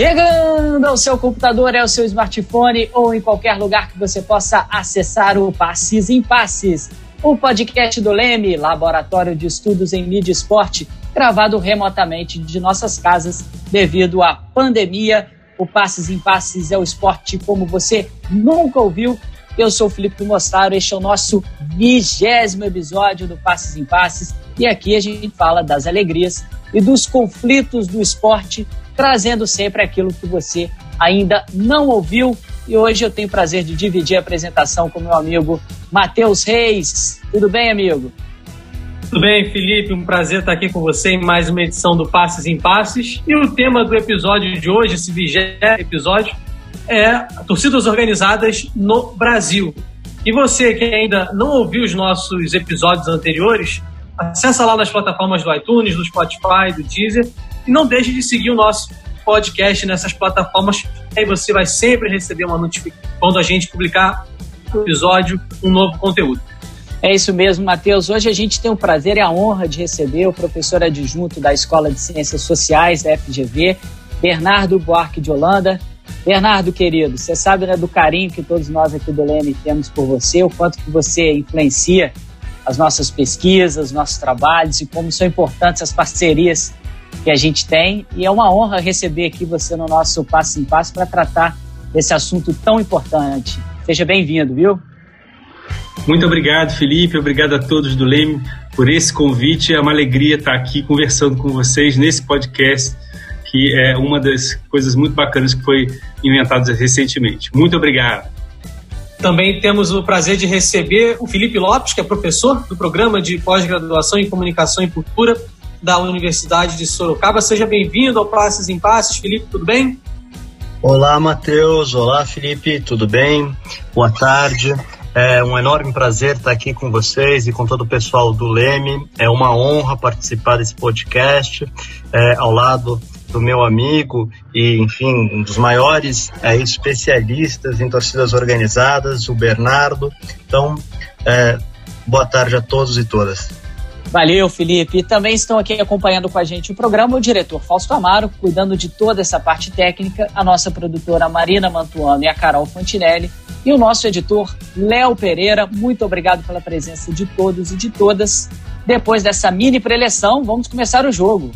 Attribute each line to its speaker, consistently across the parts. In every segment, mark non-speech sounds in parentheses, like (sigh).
Speaker 1: Chegando ao seu computador, ao seu smartphone ou em qualquer lugar que você possa acessar o Passes em Passes, o podcast do Leme, Laboratório de Estudos em Mídia e Esporte, gravado remotamente de nossas casas devido à pandemia. O Passes em Passes é o esporte como você nunca ouviu. Eu sou o Felipe Mostaro, este é o nosso vigésimo episódio do Passes em Passes e aqui a gente fala das alegrias e dos conflitos do esporte trazendo sempre aquilo que você ainda não ouviu. E hoje eu tenho o prazer de dividir a apresentação com meu amigo Matheus Reis. Tudo bem, amigo?
Speaker 2: Tudo bem, Felipe? Um prazer estar aqui com você em mais uma edição do Passes em Passes. E o tema do episódio de hoje, esse vigésimo episódio, é torcidas organizadas no Brasil. E você que ainda não ouviu os nossos episódios anteriores, acessa lá nas plataformas do iTunes, do Spotify, do Deezer e não deixe de seguir o nosso podcast nessas plataformas. Aí você vai sempre receber uma notificação quando a gente publicar um episódio, um novo conteúdo.
Speaker 1: É isso mesmo, Matheus. Hoje a gente tem o prazer e a honra de receber o professor adjunto da Escola de Ciências Sociais da FGV, Bernardo Buarque de Holanda. Bernardo, querido, você sabe né, do carinho que todos nós aqui do Leme temos por você, o quanto que você influencia as nossas pesquisas, nossos trabalhos e como são importantes as parcerias que a gente tem. E é uma honra receber aqui você no nosso Passo em Passo para tratar desse assunto tão importante. Seja bem-vindo, viu?
Speaker 3: Muito obrigado, Felipe. Obrigado a todos do Leme por esse convite. É uma alegria estar aqui conversando com vocês nesse podcast, que é uma das coisas muito bacanas que foi inventada recentemente. Muito obrigado.
Speaker 2: Também temos o prazer de receber o Felipe Lopes, que é professor do programa de pós-graduação em Comunicação e Cultura da Universidade de Sorocaba. Seja bem-vindo ao Passes em Passes. Felipe, tudo bem?
Speaker 4: Olá, Matheus. Olá, Felipe. Tudo bem? Boa tarde. É um enorme prazer estar aqui com vocês e com todo o pessoal do Leme. É uma honra participar desse podcast é, ao lado do meu amigo e, enfim, um dos maiores é, especialistas em torcidas organizadas, o Bernardo. Então, é, boa tarde a todos e todas.
Speaker 1: Valeu, Felipe. Também estão aqui acompanhando com a gente o programa o diretor Fausto Amaro, cuidando de toda essa parte técnica, a nossa produtora Marina Mantuano e a Carol Fantinelli, e o nosso editor Léo Pereira. Muito obrigado pela presença de todos e de todas. Depois dessa mini preleção, vamos começar o jogo.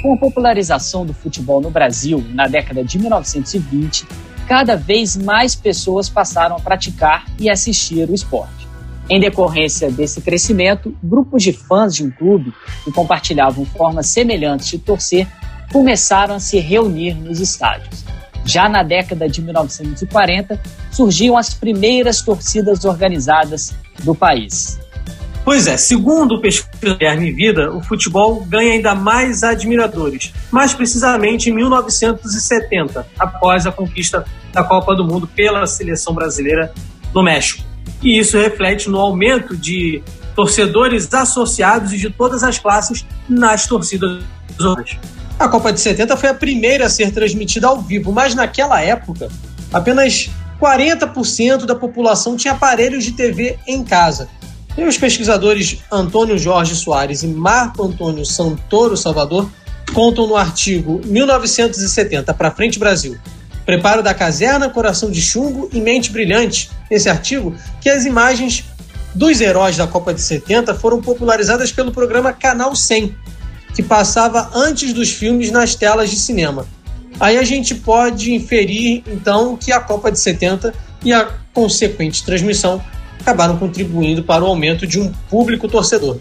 Speaker 1: Com a popularização do futebol no Brasil na década de 1920, cada vez mais pessoas passaram a praticar e assistir o esporte. Em decorrência desse crescimento, grupos de fãs de um clube que compartilhavam formas semelhantes de torcer começaram a se reunir nos estádios. Já na década de 1940, surgiam as primeiras torcidas organizadas do país.
Speaker 2: Pois é, segundo o pesquisador Guilherme Vida, o futebol ganha ainda mais admiradores, mais precisamente em 1970, após a conquista da Copa do Mundo pela seleção brasileira no México e isso reflete no aumento de torcedores associados e de todas as classes nas torcidas. A Copa de 70 foi a primeira a ser transmitida ao vivo, mas naquela época apenas 40% da população tinha aparelhos de TV em casa. E os pesquisadores Antônio Jorge Soares e Marco Antônio Santoro Salvador contam no artigo 1970 para frente Brasil Preparo da Caserna, Coração de Chumbo e Mente Brilhante, nesse artigo, que as imagens dos heróis da Copa de 70 foram popularizadas pelo programa Canal 100, que passava antes dos filmes nas telas de cinema. Aí a gente pode inferir, então, que a Copa de 70 e a consequente transmissão acabaram contribuindo para o aumento de um público torcedor.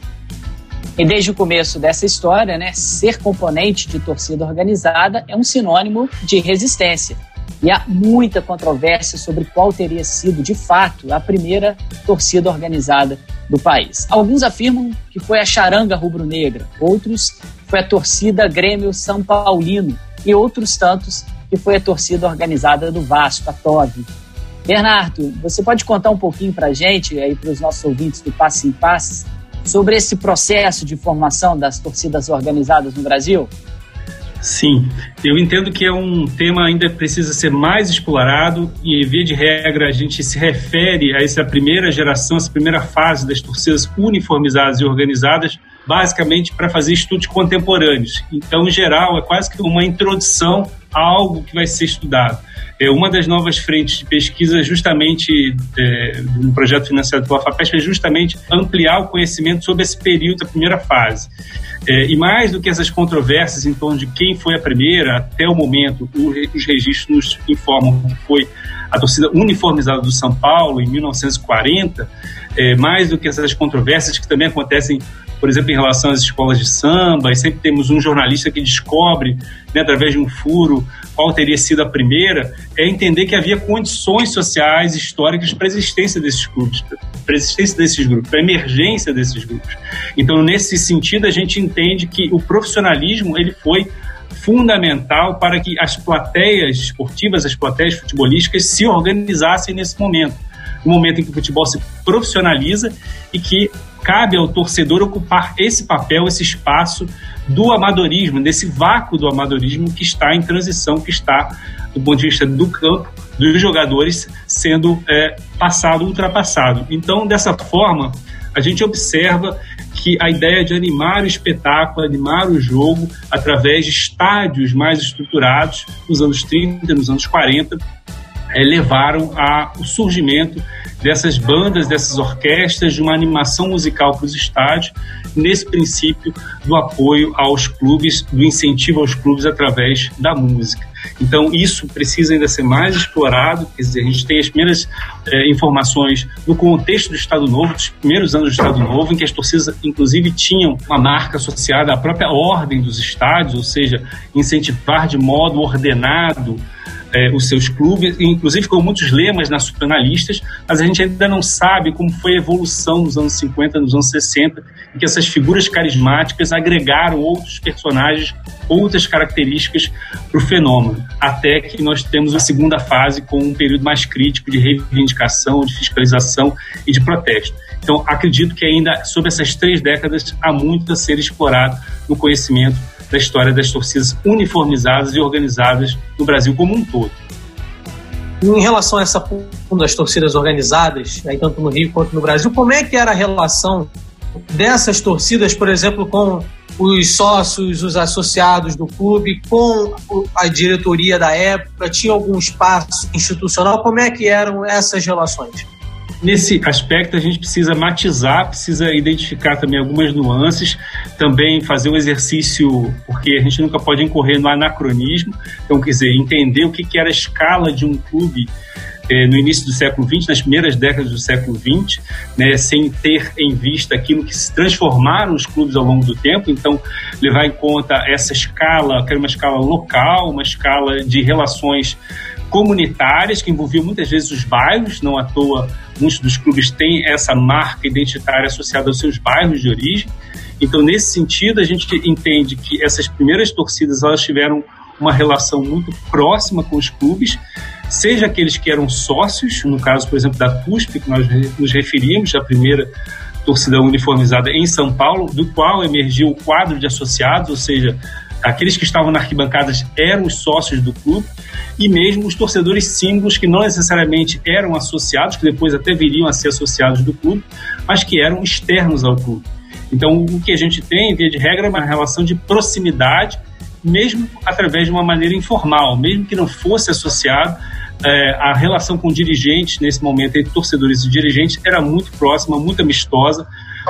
Speaker 1: E desde o começo dessa história, né, ser componente de torcida organizada é um sinônimo de resistência. E há muita controvérsia sobre qual teria sido, de fato, a primeira torcida organizada do país. Alguns afirmam que foi a charanga rubro-negra, outros foi a torcida Grêmio São Paulino e outros tantos que foi a torcida organizada do Vasco, a TOV. Bernardo, você pode contar um pouquinho para a gente, para os nossos ouvintes do Passe em Passes, sobre esse processo de formação das torcidas organizadas no Brasil?
Speaker 3: Sim, eu entendo que é um tema ainda precisa ser mais explorado e, via de regra, a gente se refere a essa primeira geração, essa primeira fase das torcidas uniformizadas e organizadas, basicamente para fazer estudos contemporâneos. Então, em geral, é quase que uma introdução algo que vai ser estudado. É, uma das novas frentes de pesquisa, justamente é, no projeto financiado pela FAPESP, é justamente ampliar o conhecimento sobre esse período da primeira fase. É, e mais do que essas controvérsias em torno de quem foi a primeira, até o momento, os registros nos informam que foi a torcida uniformizada do São Paulo em 1940, é, mais do que essas controvérsias que também acontecem por exemplo, em relação às escolas de samba, e sempre temos um jornalista que descobre, né, através de um furo, qual teria sido a primeira, é entender que havia condições sociais, históricas para a existência desses clubes, para a existência desses grupos, para a emergência desses grupos. Então, nesse sentido, a gente entende que o profissionalismo ele foi fundamental para que as plateias esportivas, as plateias futebolísticas se organizassem nesse momento no momento em que o futebol se profissionaliza e que cabe ao torcedor ocupar esse papel, esse espaço do amadorismo, desse vácuo do amadorismo que está em transição, que está, do ponto de vista do campo, dos jogadores, sendo é, passado, ultrapassado. Então, dessa forma, a gente observa que a ideia de animar o espetáculo, animar o jogo através de estádios mais estruturados nos anos 30, nos anos 40, é, levaram ao surgimento dessas bandas, dessas orquestras, de uma animação musical para os estádios, nesse princípio do apoio aos clubes, do incentivo aos clubes através da música. Então, isso precisa ainda ser mais explorado. Quer dizer, a gente tem as primeiras é, informações no contexto do Estado Novo, dos primeiros anos do Estado Novo, em que as torcidas, inclusive, tinham uma marca associada à própria ordem dos estádios, ou seja, incentivar de modo ordenado é, os seus clubes, inclusive com muitos lemas nacionalistas, mas a gente ainda não sabe como foi a evolução nos anos 50, nos anos 60, em que essas figuras carismáticas agregaram outros personagens, outras características para o fenômeno, até que nós temos a segunda fase com um período mais crítico de reivindicação, de fiscalização e de protesto. Então, acredito que ainda, sobre essas três décadas, há muito a ser explorado no conhecimento da história das torcidas uniformizadas e organizadas no Brasil como um todo.
Speaker 2: Em relação a essa das torcidas organizadas, aí tanto no Rio quanto no Brasil, como é que era a relação dessas torcidas, por exemplo, com os sócios, os associados do clube, com a diretoria da época? Tinha algum espaço institucional? Como é que eram essas relações?
Speaker 3: Nesse aspecto, a gente precisa matizar, precisa identificar também algumas nuances, também fazer um exercício, porque a gente nunca pode incorrer no anacronismo, então, quer dizer, entender o que, era a escala de um clube eh, no início do século XX, nas primeiras décadas do século XX, né, sem ter em vista aquilo que se transformaram os clubes ao longo do tempo. Então, levar em conta essa escala, que era uma escala local, uma escala de relações comunitárias que envolviam muitas vezes os bairros, não à toa muitos dos clubes têm essa marca identitária associada aos seus bairros de origem. Então, nesse sentido, a gente entende que essas primeiras torcidas elas tiveram uma relação muito próxima com os clubes, seja aqueles que eram sócios, no caso, por exemplo, da CUSP, que nós nos referimos, a primeira torcida uniformizada em São Paulo, do qual emergiu o quadro de associados, ou seja, aqueles que estavam na arquibancadas eram os sócios do clube e mesmo os torcedores símbolos que não necessariamente eram associados, que depois até viriam a ser associados do clube, mas que eram externos ao clube. Então, o que a gente tem, via de regra, é uma relação de proximidade, mesmo através de uma maneira informal, mesmo que não fosse associado, é, a relação com dirigentes, nesse momento, entre torcedores e dirigentes, era muito próxima, muito amistosa,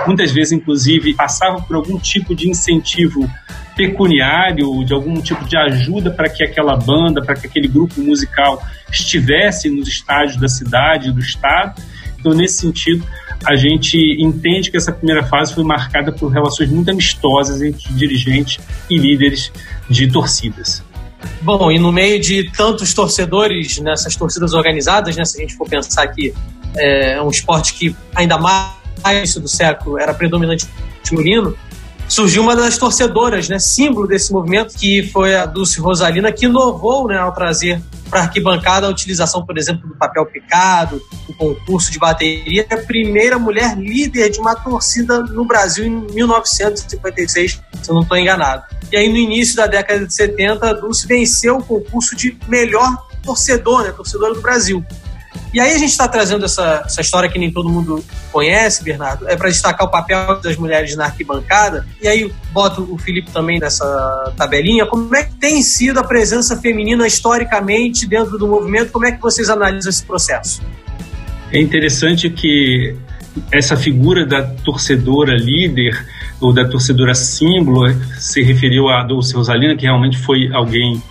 Speaker 3: muitas vezes, inclusive, passava por algum tipo de incentivo pecuniário, de algum tipo de ajuda para que aquela banda, para que aquele grupo musical estivesse nos estádios da cidade, do estado. Então, nesse sentido, a gente entende que essa primeira fase foi marcada por relações muito amistosas entre dirigentes e líderes de torcidas.
Speaker 2: Bom, e no meio de tantos torcedores nessas torcidas organizadas, né, se a gente for pensar que é um esporte que ainda mais no do século era predominante masculino, surgiu uma das torcedoras, né, símbolo desse movimento, que foi a Dulce Rosalina, que inovou né, ao trazer para a arquibancada a utilização, por exemplo, do papel picado, o concurso de bateria, a primeira mulher líder de uma torcida no Brasil em 1956, se eu não estou enganado. E aí, no início da década de 70, a Dulce venceu o concurso de melhor torcedor, né, torcedora do Brasil. E aí a gente está trazendo essa, essa história que nem todo mundo conhece, Bernardo, é para destacar o papel das mulheres na arquibancada. E aí boto o Felipe também nessa tabelinha. Como é que tem sido a presença feminina historicamente dentro do movimento? Como é que vocês analisam esse processo?
Speaker 3: É interessante que essa figura da torcedora líder ou da torcedora símbolo se referiu a Dulce Rosalina, que realmente foi alguém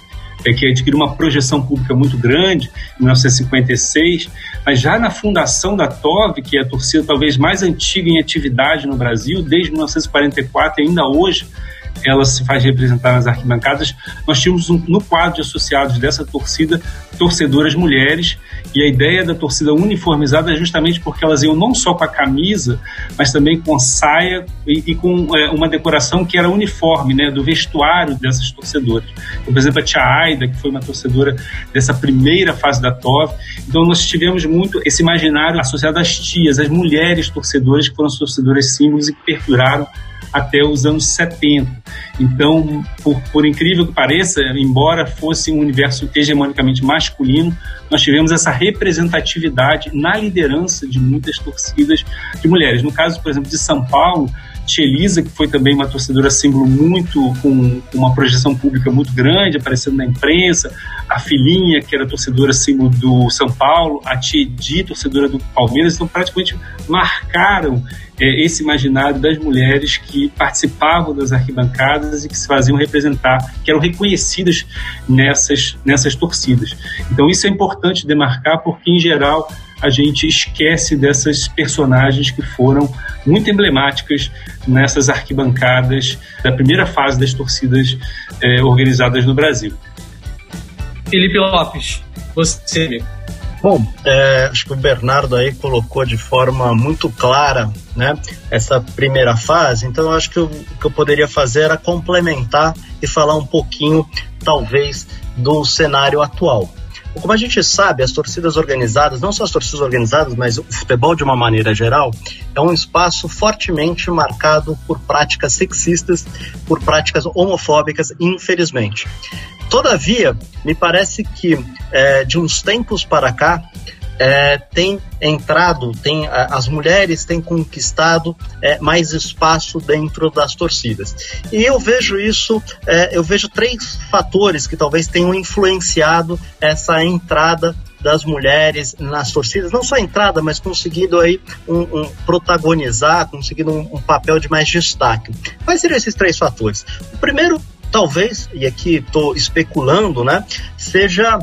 Speaker 3: é, que adquiriu uma projeção pública muito grande em 1956, mas já na fundação da TOV, que é a torcida talvez mais antiga em atividade no Brasil, desde 1944 e ainda hoje, ela se faz representar nas arquibancadas. Nós tínhamos um, no quadro de associados dessa torcida torcedoras mulheres e a ideia da torcida uniformizada é justamente porque elas iam não só com a camisa, mas também com saia e, e com é, uma decoração que era uniforme, né, do vestuário dessas torcedoras. Por exemplo, a tia Aida, que foi uma torcedora dessa primeira fase da TOV. Então nós tivemos muito esse imaginário associado às tias, às mulheres torcedoras que foram torcedoras símbolos e que perduraram até os anos 70. Então, por, por incrível que pareça, embora fosse um universo hegemonicamente masculino, nós tivemos essa representatividade na liderança de muitas torcidas de mulheres. No caso, por exemplo, de São Paulo, Tia Elisa, que foi também uma torcedora símbolo muito, com uma projeção pública muito grande, aparecendo na imprensa, a filhinha, que era torcedora símbolo do São Paulo, a Tia Edi, torcedora do Palmeiras, então praticamente marcaram é, esse imaginário das mulheres que participavam das arquibancadas e que se faziam representar, que eram reconhecidas nessas, nessas torcidas. Então isso é importante demarcar porque, em geral, a gente esquece dessas personagens que foram muito emblemáticas nessas arquibancadas da primeira fase das torcidas é, organizadas no Brasil.
Speaker 2: Felipe Lopes, você,
Speaker 4: Bom, é, acho que o Bernardo aí colocou de forma muito clara né, essa primeira fase, então eu acho que o que eu poderia fazer era complementar e falar um pouquinho, talvez, do cenário atual. Como a gente sabe, as torcidas organizadas, não só as torcidas organizadas, mas o futebol de uma maneira geral, é um espaço fortemente marcado por práticas sexistas, por práticas homofóbicas, infelizmente. Todavia, me parece que é, de uns tempos para cá, é, tem entrado, tem, as mulheres têm conquistado é, mais espaço dentro das torcidas. E eu vejo isso, é, eu vejo três fatores que talvez tenham influenciado essa entrada das mulheres nas torcidas, não só a entrada, mas conseguindo aí um, um protagonizar, conseguindo um, um papel de mais destaque. Quais seriam esses três fatores? O primeiro talvez, e aqui estou especulando, né, seja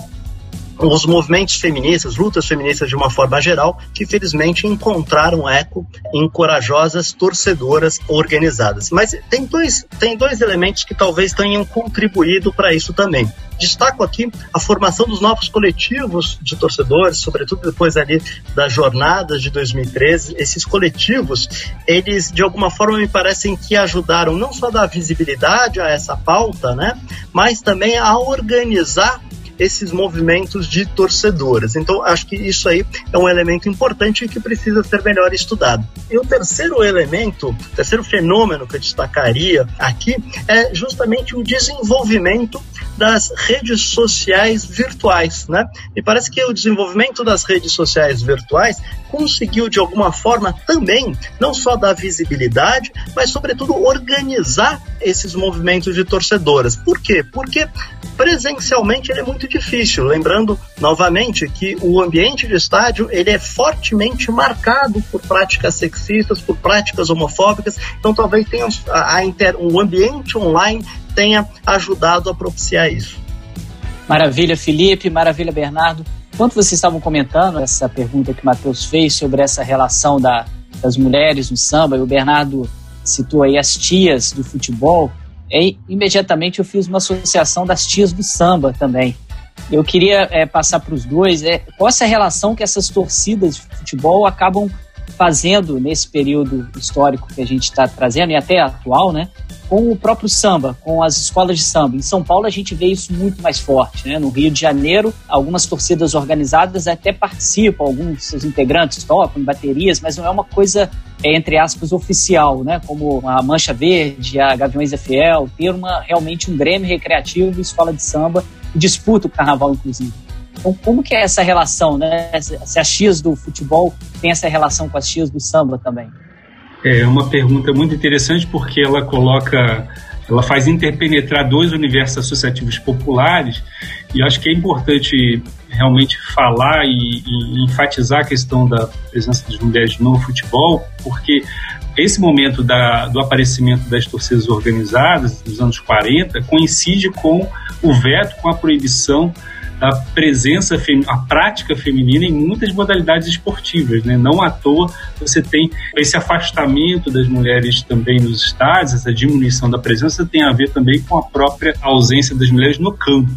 Speaker 4: os movimentos feministas, lutas feministas de uma forma geral, que felizmente encontraram eco em corajosas torcedoras organizadas. Mas tem dois, tem dois elementos que talvez tenham contribuído para isso também. Destaco aqui a formação dos novos coletivos de torcedores, sobretudo depois ali das jornadas de 2013. Esses coletivos, eles de alguma forma me parecem que ajudaram não só a dar visibilidade a essa pauta, né, mas também a organizar esses movimentos de torcedoras. Então, acho que isso aí é um elemento importante e que precisa ser melhor estudado. E o terceiro elemento, o terceiro fenômeno que eu destacaria aqui é justamente o desenvolvimento das redes sociais virtuais, né? E parece que o desenvolvimento das redes sociais virtuais conseguiu de alguma forma também não só dar visibilidade, mas sobretudo organizar esses movimentos de torcedoras. Por quê? Porque presencialmente ele é muito difícil. Lembrando novamente que o ambiente de estádio ele é fortemente marcado por práticas sexistas, por práticas homofóbicas. Então talvez tenha a, a inter, o ambiente online tenha ajudado a propiciar isso.
Speaker 1: Maravilha, Felipe, maravilha, Bernardo. Enquanto vocês estavam comentando essa pergunta que o Matheus fez sobre essa relação da, das mulheres no samba, e o Bernardo citou aí as tias do futebol, é, imediatamente eu fiz uma associação das tias do samba também. Eu queria é, passar para os dois é, qual essa relação que essas torcidas de futebol acabam fazendo nesse período histórico que a gente está trazendo e até atual, né? com o próprio samba, com as escolas de samba. Em São Paulo a gente vê isso muito mais forte, né? No Rio de Janeiro, algumas torcidas organizadas até participam, alguns seus integrantes tocam baterias, mas não é uma coisa é, entre aspas oficial, né? Como a Mancha Verde, a Gaviões da Fiel, ter uma realmente um grêmio recreativo, escola de samba disputa o carnaval inclusive. Então, como que é essa relação, né? Se a X do futebol tem essa relação com a X do samba também?
Speaker 3: É uma pergunta muito interessante porque ela coloca, ela faz interpenetrar dois universos associativos populares e acho que é importante realmente falar e, e enfatizar a questão da presença das mulheres no futebol, porque esse momento da, do aparecimento das torcidas organizadas, dos anos 40, coincide com o veto, com a proibição da presença, a prática feminina em muitas modalidades esportivas. Né? Não à toa você tem esse afastamento das mulheres também nos estádios, essa diminuição da presença tem a ver também com a própria ausência das mulheres no campo.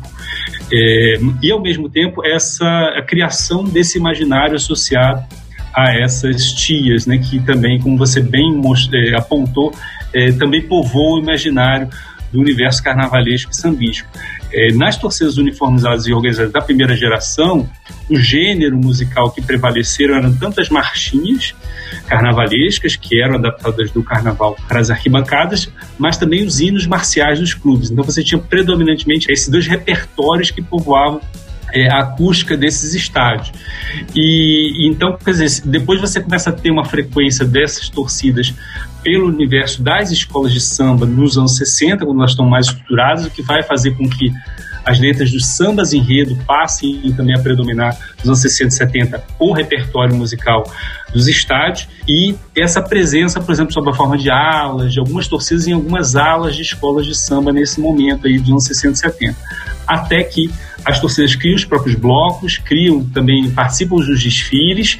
Speaker 3: É, e, ao mesmo tempo, essa a criação desse imaginário associado a essas tias, né, que também, como você bem é, apontou, é, também povoam o imaginário do universo carnavalesco e sambístico. É, nas torcidas uniformizadas e organizadas da primeira geração, o gênero musical que prevaleceram eram tantas marchinhas carnavalescas, que eram adaptadas do carnaval para as arquibancadas, mas também os hinos marciais dos clubes. Então você tinha predominantemente esses dois repertórios que povoavam é, a acústica desses estádios. E então, quer dizer, depois você começa a ter uma frequência dessas torcidas pelo universo das escolas de samba nos anos 60, quando elas estão mais estruturadas, o que vai fazer com que as letras dos sambas enredo passem também a predominar nos anos 60 e 70 o repertório musical dos estádios e essa presença, por exemplo, sob a forma de alas, de algumas torcidas em algumas alas de escolas de samba nesse momento aí dos anos 60 e 70. Até que as torcidas criam os próprios blocos, criam também, participam dos desfiles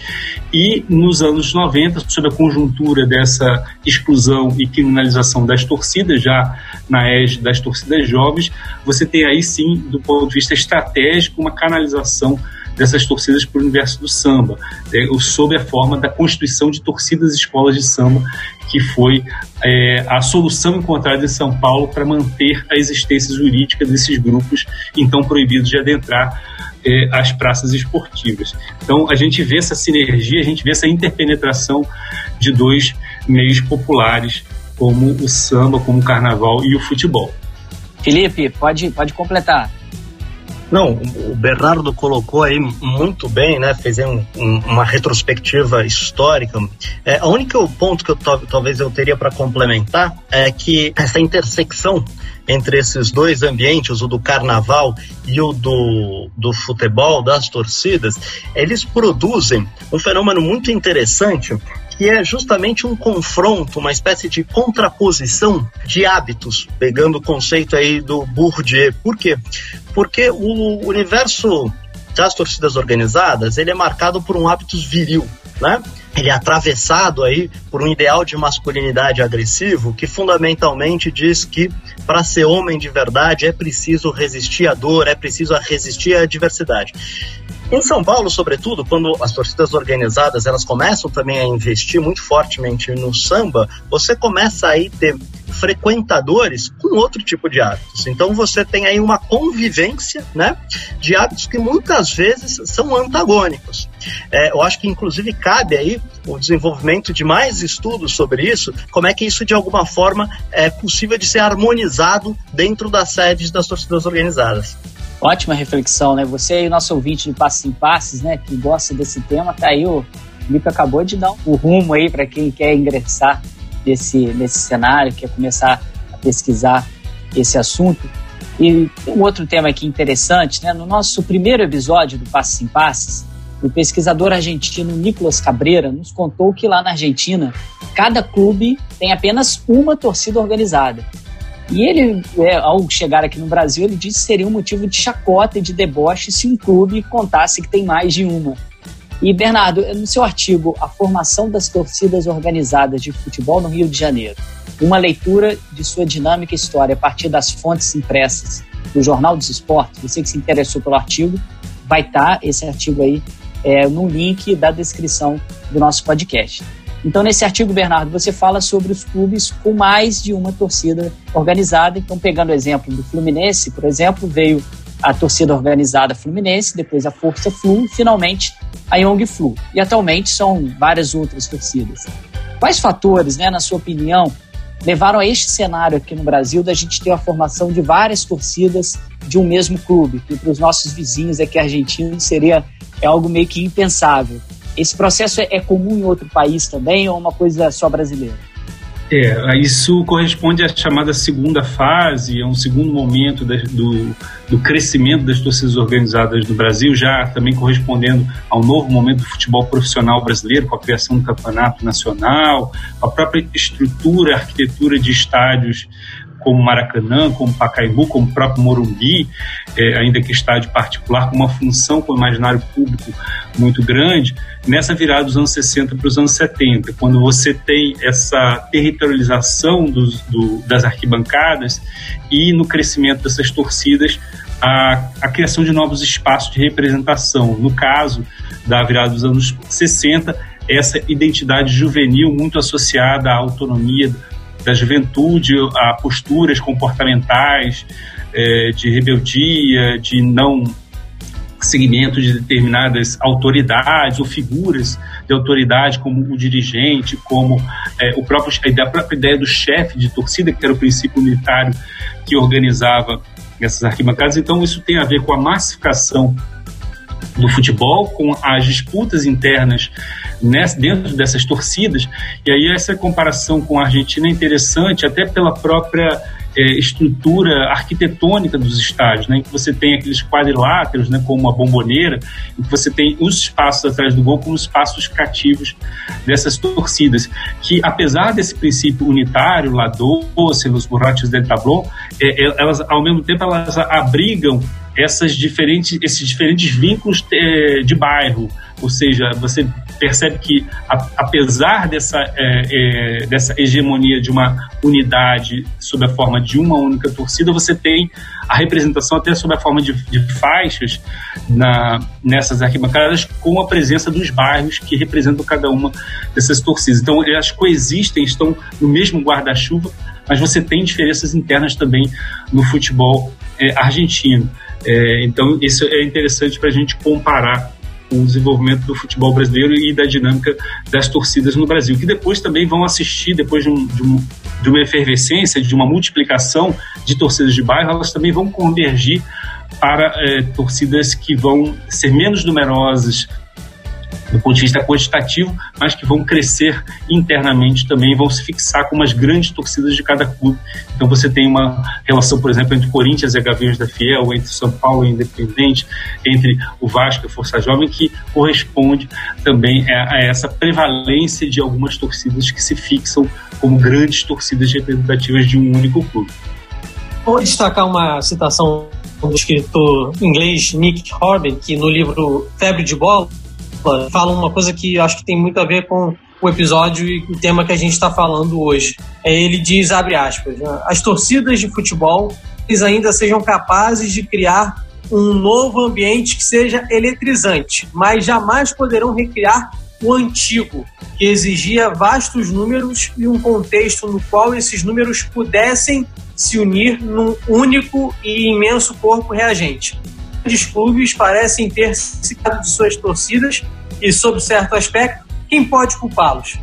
Speaker 3: e nos anos 90, sob a conjuntura dessa exclusão e criminalização das torcidas, já na égide das torcidas jovens, você tem aí sim, do ponto de vista estratégico, uma canalização dessas torcidas para o universo do samba, é, sob a forma da constituição de torcidas escolas de samba, que foi é, a solução encontrada em São Paulo para manter a existência jurídica desses grupos, então proibidos de adentrar é, as praças esportivas. Então a gente vê essa sinergia, a gente vê essa interpenetração de dois meios populares, como o samba, como o carnaval e o futebol.
Speaker 1: Felipe, pode, pode completar.
Speaker 4: Não, o Bernardo colocou aí muito bem, né? Fez um, um, uma retrospectiva histórica. É, o único ponto que eu, talvez eu teria para complementar é que essa intersecção entre esses dois ambientes, o do carnaval e o do, do futebol, das torcidas, eles produzem um fenômeno muito interessante que é justamente um confronto, uma espécie de contraposição de hábitos, pegando o conceito aí do Bourdieu. Por quê? Porque o universo das torcidas organizadas, ele é marcado por um hábitos viril, né? Ele é atravessado aí por um ideal de masculinidade agressivo que fundamentalmente diz que para ser homem de verdade é preciso resistir à dor, é preciso resistir à adversidade. Em São Paulo, sobretudo, quando as torcidas organizadas elas começam também a investir muito fortemente no samba, você começa aí ter frequentadores com outro tipo de hábitos. Então você tem aí uma convivência, né, de hábitos que muitas vezes são antagônicos. É, eu acho que inclusive cabe aí o desenvolvimento de mais estudos sobre isso, como é que isso de alguma forma é possível de ser harmonizado dentro das sedes das torcidas organizadas.
Speaker 1: Ótima reflexão, né? Você aí, nosso ouvinte de Passos em Passes, né, que gosta desse tema, tá aí o Felipe acabou de dar o rumo aí para quem quer ingressar nesse, nesse cenário, quer começar a pesquisar esse assunto. E um outro tema aqui interessante, né? No nosso primeiro episódio do Passos em Passes, o pesquisador argentino Nicolas Cabreira nos contou que lá na Argentina, cada clube tem apenas uma torcida organizada. E ele, é, ao chegar aqui no Brasil, ele disse que seria um motivo de chacota e de deboche se um clube contasse que tem mais de uma. E, Bernardo, no seu artigo A Formação das Torcidas Organizadas de Futebol no Rio de Janeiro, uma leitura de sua dinâmica história a partir das fontes impressas do Jornal dos Esportes, você que se interessou pelo artigo, vai estar esse artigo aí é, no link da descrição do nosso podcast. Então, nesse artigo, Bernardo, você fala sobre os clubes com mais de uma torcida organizada. Então, pegando o exemplo do Fluminense, por exemplo, veio a torcida organizada Fluminense, depois a Força Flu, finalmente a Young Flu. E atualmente são várias outras torcidas. Quais fatores, né, na sua opinião, levaram a este cenário aqui no Brasil da gente ter a formação de várias torcidas de um mesmo clube, que para os nossos vizinhos aqui argentinos seria é algo meio que impensável. Esse processo é, é comum em outro país também ou é uma coisa só brasileira?
Speaker 3: É, isso corresponde à chamada segunda fase, é um segundo momento do, do crescimento das torcidas organizadas no Brasil, já também correspondendo ao novo momento do futebol profissional brasileiro, com a criação do campeonato nacional, a própria estrutura, arquitetura de estádios como Maracanã, como Pacaembu, como o próprio Morumbi, é, ainda que estádio particular, com uma função com o imaginário público muito grande, nessa virada dos anos 60 para os anos 70, quando você tem essa territorialização dos, do, das arquibancadas e no crescimento dessas torcidas, a, a criação de novos espaços de representação. No caso da virada dos anos 60, essa identidade juvenil muito associada à autonomia da juventude a posturas comportamentais é, de rebeldia, de não segmento de determinadas autoridades ou figuras de autoridade, como o dirigente, como é, o próprio, a própria ideia do chefe de torcida, que era o princípio unitário que organizava essas arquibancadas. Então, isso tem a ver com a massificação do futebol, com as disputas internas nessa, dentro dessas torcidas. E aí essa comparação com a Argentina é interessante, até pela própria é, estrutura arquitetônica dos estádios, né, em que você tem aqueles quadriláteros, né, como a bomboneira, em que você tem os espaços atrás do gol como espaços cativos dessas torcidas, que apesar desse princípio unitário, lá doce, nos borrachos del tablão, é, é, elas ao mesmo tempo elas abrigam essas diferentes, esses diferentes vínculos é, de bairro, ou seja, você percebe que a, apesar dessa, é, é, dessa hegemonia de uma unidade sob a forma de uma única torcida, você tem a representação até sob a forma de, de faixas na, nessas arquibancadas com a presença dos bairros que representam cada uma dessas torcidas. Então elas coexistem, estão no mesmo guarda-chuva, mas você tem diferenças internas também no futebol é, argentino. É, então, isso é interessante para a gente comparar o desenvolvimento do futebol brasileiro e da dinâmica das torcidas no Brasil, que depois também vão assistir, depois de, um, de, um, de uma efervescência, de uma multiplicação de torcidas de bairro, elas também vão convergir para é, torcidas que vão ser menos numerosas, do ponto de vista quantitativo, mas que vão crescer internamente também, vão se fixar como as grandes torcidas de cada clube. Então você tem uma relação, por exemplo, entre Corinthians e Gaviões da Fiel, entre São Paulo e Independente, entre o Vasco e Força Jovem, que corresponde também a, a essa prevalência de algumas torcidas que se fixam como grandes torcidas representativas de um único clube.
Speaker 2: Vou destacar uma citação do escritor inglês Nick Horby, que no livro Febre de Bola, fala uma coisa que acho que tem muito a ver com o episódio e o tema que a gente está falando hoje. É, ele diz, abre aspas, né, as torcidas de futebol ainda sejam capazes de criar um novo ambiente que seja eletrizante, mas jamais poderão recriar o antigo, que exigia vastos números e um contexto no qual esses números pudessem se unir num único e imenso corpo reagente grandes clubes parecem ter se de suas torcidas e, sob certo aspecto, quem pode culpá-los?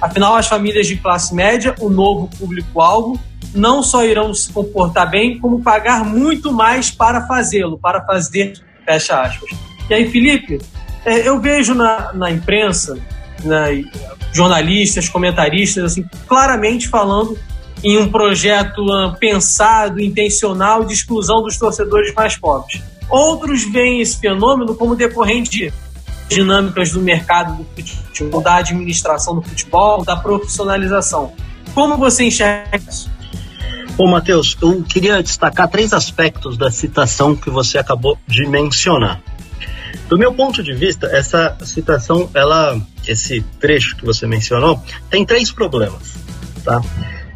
Speaker 2: Afinal, as famílias de classe média, o novo público-alvo, não só irão se comportar bem, como pagar muito mais para fazê-lo, para fazer, fecha aspas. E aí, Felipe, é, eu vejo na, na imprensa, né, jornalistas, comentaristas, assim, claramente falando em um projeto uh, pensado, intencional de exclusão dos torcedores mais pobres. Outros veem esse fenômeno como decorrente de dinâmicas do mercado do futebol, da administração do futebol, da profissionalização. Como você enxerga isso?
Speaker 4: Bom, Matheus, eu queria destacar três aspectos da citação que você acabou de mencionar. Do meu ponto de vista, essa citação, ela, esse trecho que você mencionou, tem três problemas, tá?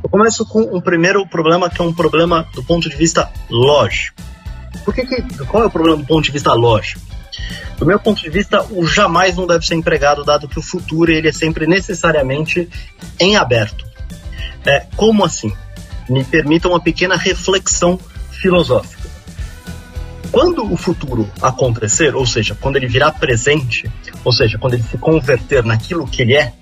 Speaker 4: Eu começo com um primeiro problema que é um problema do ponto de vista lógico. Por que, que qual é o problema do ponto de vista lógico? Do meu ponto de vista, o jamais não deve ser empregado, dado que o futuro ele é sempre necessariamente em aberto. É, como assim? Me permita uma pequena reflexão filosófica. Quando o futuro acontecer, ou seja, quando ele virar presente, ou seja, quando ele se converter naquilo que ele é,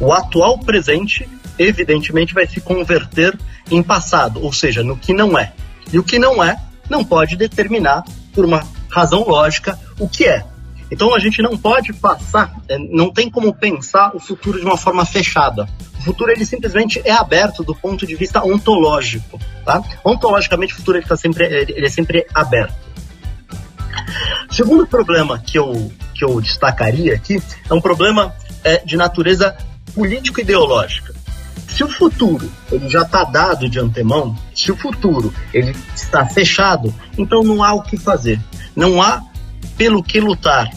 Speaker 4: o atual presente, evidentemente, vai se converter em passado, ou seja, no que não é. E o que não é não pode determinar, por uma razão lógica, o que é. Então a gente não pode passar, é, não tem como pensar o futuro de uma forma fechada. O futuro ele simplesmente é aberto do ponto de vista ontológico, tá? Ontologicamente o futuro ele, tá sempre, ele é sempre aberto. Segundo problema que eu, que eu destacaria aqui é um problema é, de natureza político-ideológica. Se o futuro ele já está dado de antemão, se o futuro ele está fechado, então não há o que fazer, não há pelo que lutar.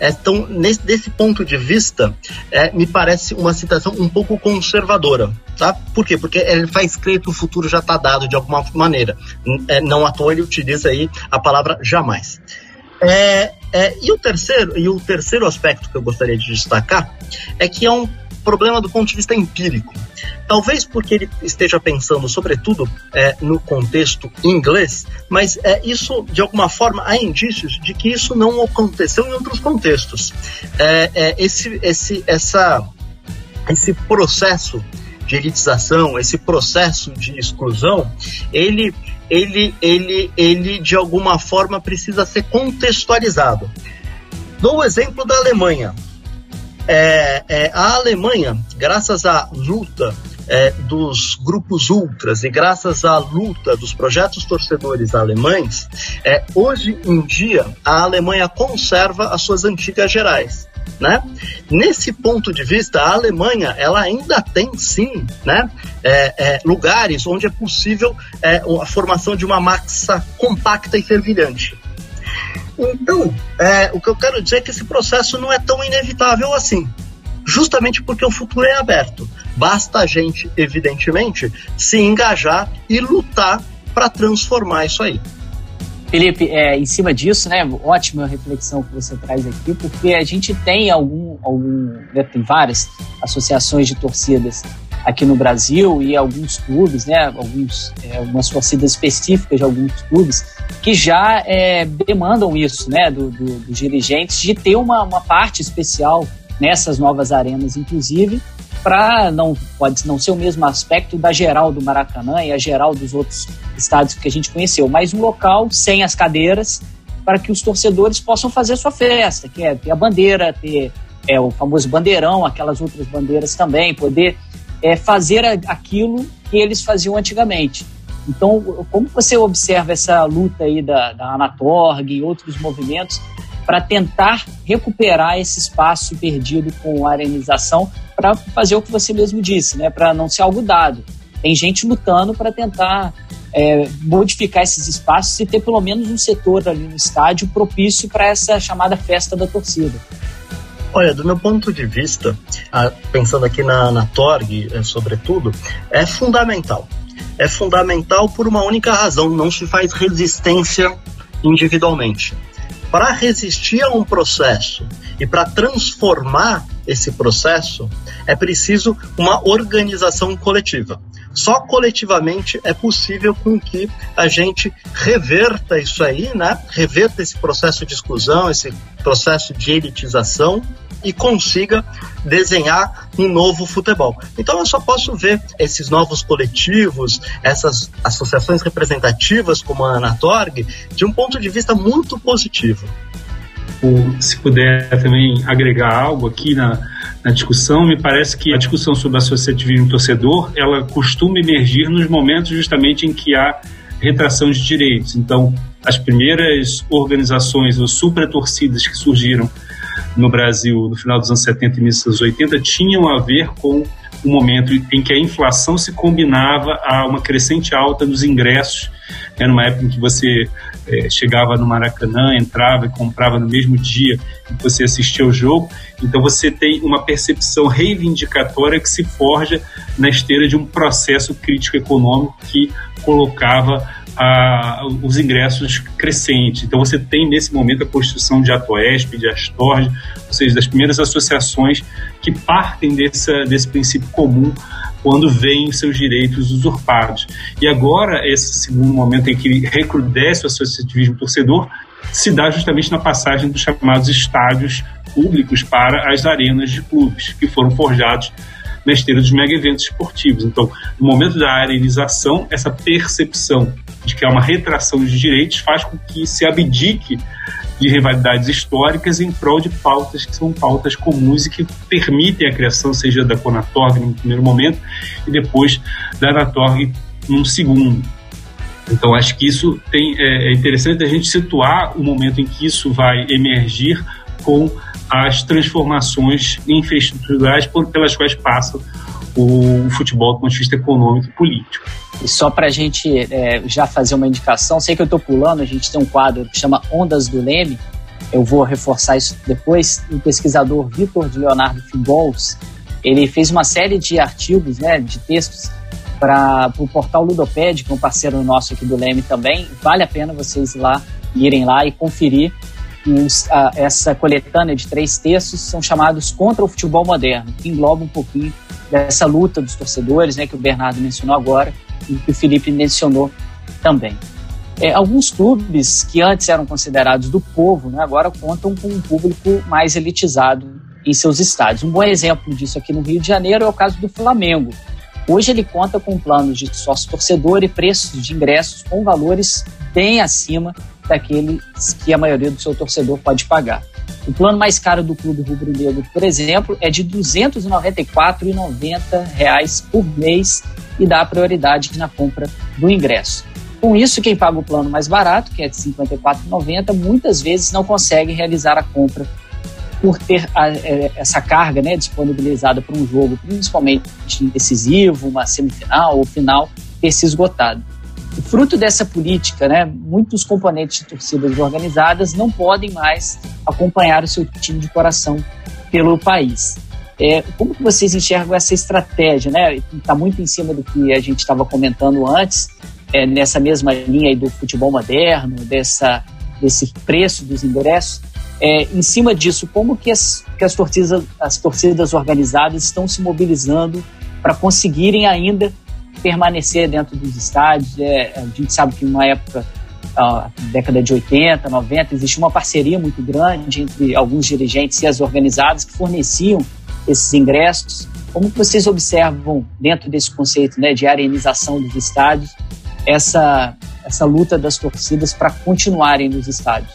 Speaker 4: Então, nesse, desse ponto de vista, é, me parece uma citação um pouco conservadora. Tá? Por quê? Porque ele faz crer que o futuro já está dado de alguma maneira. É, não à toa ele utiliza aí a palavra jamais. É, é, e, o terceiro, e o terceiro aspecto que eu gostaria de destacar é que é um problema do ponto de vista empírico. Talvez porque ele esteja pensando, sobretudo, é, no contexto inglês, mas é, isso, de alguma forma, há indícios de que isso não aconteceu em outros contextos. É, é esse, esse, essa, esse processo de elitização, esse processo de exclusão, ele, ele, ele, ele de alguma forma precisa ser contextualizado. Dou o exemplo da Alemanha. É, é, a Alemanha, graças à luta é, dos grupos ultras e graças à luta dos projetos torcedores alemães, é, hoje em dia a Alemanha conserva as suas antigas gerais. Né? Nesse ponto de vista, a Alemanha ela ainda tem sim né, é, é, lugares onde é possível é, a formação de uma massa compacta e fervilhante. Então, é, o que eu quero dizer é que esse processo não é tão inevitável assim, justamente porque o futuro é aberto. Basta a gente, evidentemente, se engajar e lutar para transformar isso aí.
Speaker 1: Felipe, é, em cima disso, né, ótima reflexão que você traz aqui, porque a gente tem algum, algum né, tem várias associações de torcidas aqui no Brasil e alguns clubes, né, alguns, é, algumas torcidas específicas de alguns clubes que já é, demandam isso, né, do, do, dos dirigentes de ter uma, uma parte especial nessas novas arenas, inclusive, para não pode não ser o mesmo aspecto da geral do Maracanã e a geral dos outros estádios que a gente conheceu, mas um local sem as cadeiras para que os torcedores possam fazer sua festa, que é ter a bandeira, ter é, o famoso bandeirão, aquelas outras bandeiras também, poder é, fazer aquilo que eles faziam antigamente. Então, como você observa essa luta aí da, da Anatorg e outros movimentos para tentar recuperar esse espaço perdido com a arenização para fazer o que você mesmo disse, né? Para não ser algo dado. Tem gente lutando para tentar é, modificar esses espaços e ter pelo menos um setor ali no estádio propício para essa chamada festa da torcida.
Speaker 4: Olha, do meu ponto de vista, pensando aqui na, na Torg, é, sobretudo, é fundamental. É fundamental por uma única razão: não se faz resistência individualmente. Para resistir a um processo e para transformar esse processo, é preciso uma organização coletiva. Só coletivamente é possível com que a gente reverta isso aí, né? Reverta esse processo de exclusão, esse processo de elitização e consiga desenhar um novo futebol. Então eu só posso ver esses novos coletivos, essas associações representativas como a Anatorg, de um ponto de vista muito positivo.
Speaker 3: Se puder também agregar algo aqui na, na discussão, me parece que a discussão sobre associativismo torcedor, ela costuma emergir nos momentos justamente em que há retração de direitos. Então, as primeiras organizações ou supra-torcidas que surgiram no Brasil no final dos anos 70 e início dos 80 tinham a ver com o momento em que a inflação se combinava a uma crescente alta dos ingressos. Era uma época em que você é, chegava no Maracanã, entrava e comprava no mesmo dia que você assistia ao jogo. Então você tem uma percepção reivindicatória que se forja na esteira de um processo crítico econômico que colocava a, os ingressos crescentes. Então você tem nesse momento a constituição de Atoesp, de Astorg, ou seja, das primeiras associações que partem desse, desse princípio comum quando veem seus direitos usurpados. E agora, esse segundo momento em que recrudesce o associativismo torcedor, se dá justamente na passagem dos chamados estádios públicos para as arenas de clubes, que foram forjados na esteira dos mega eventos esportivos. Então, no momento da arenização, essa percepção de que há uma retração de direitos, faz com que se abdique de rivalidades históricas em prol de pautas que são pautas comuns e que permitem a criação, seja da Conatorg no primeiro momento e depois da Anatorg num segundo. Então, acho que isso tem, é, é interessante a gente situar o momento em que isso vai emergir com as transformações infraestruturais pelas quais passa o futebol do ponto de vista econômico e político.
Speaker 1: E só para a gente é, já fazer uma indicação, sei que eu estou pulando, a gente tem um quadro que chama Ondas do Leme, eu vou reforçar isso depois. O pesquisador Vitor de Leonardo Figols, ele fez uma série de artigos, né, de textos para o portal Ludoped, que é um parceiro nosso aqui do Leme também. Vale a pena vocês lá, irem lá e conferir. Os, a, essa coletânea de três textos são chamados Contra o Futebol Moderno, que engloba um pouquinho dessa luta dos torcedores, né, que o Bernardo mencionou agora e que o Felipe mencionou também. É, alguns clubes que antes eram considerados do povo, né, agora contam com um público mais elitizado em seus estádios. Um bom exemplo disso aqui no Rio de Janeiro é o caso do Flamengo, Hoje ele conta com planos de sócio torcedor e preços de ingressos com valores bem acima daqueles que a maioria do seu torcedor pode pagar. O plano mais caro do Clube Rubro Negro, por exemplo, é de R$ 294,90 por mês e dá prioridade na compra do ingresso. Com isso, quem paga o plano mais barato, que é de R$ 54,90, muitas vezes não consegue realizar a compra por ter a, é, essa carga né, disponibilizada para um jogo, principalmente decisivo, uma semifinal ou final, ter se esgotado. O fruto dessa política, né, muitos componentes de torcidas organizadas não podem mais acompanhar o seu time de coração pelo país. É, como que vocês enxergam essa estratégia? Né? Está muito em cima do que a gente estava comentando antes, é, nessa mesma linha do futebol moderno, dessa, desse preço dos ingressos. É, em cima disso, como que as, que as, torcidas, as torcidas organizadas estão se mobilizando para conseguirem ainda permanecer dentro dos estádios? É, a gente sabe que numa época, a década de 80, 90, existia uma parceria muito grande entre alguns dirigentes e as organizadas que forneciam esses ingressos. Como vocês observam dentro desse conceito né, de arenização dos estádios essa, essa luta das torcidas para continuarem nos estádios?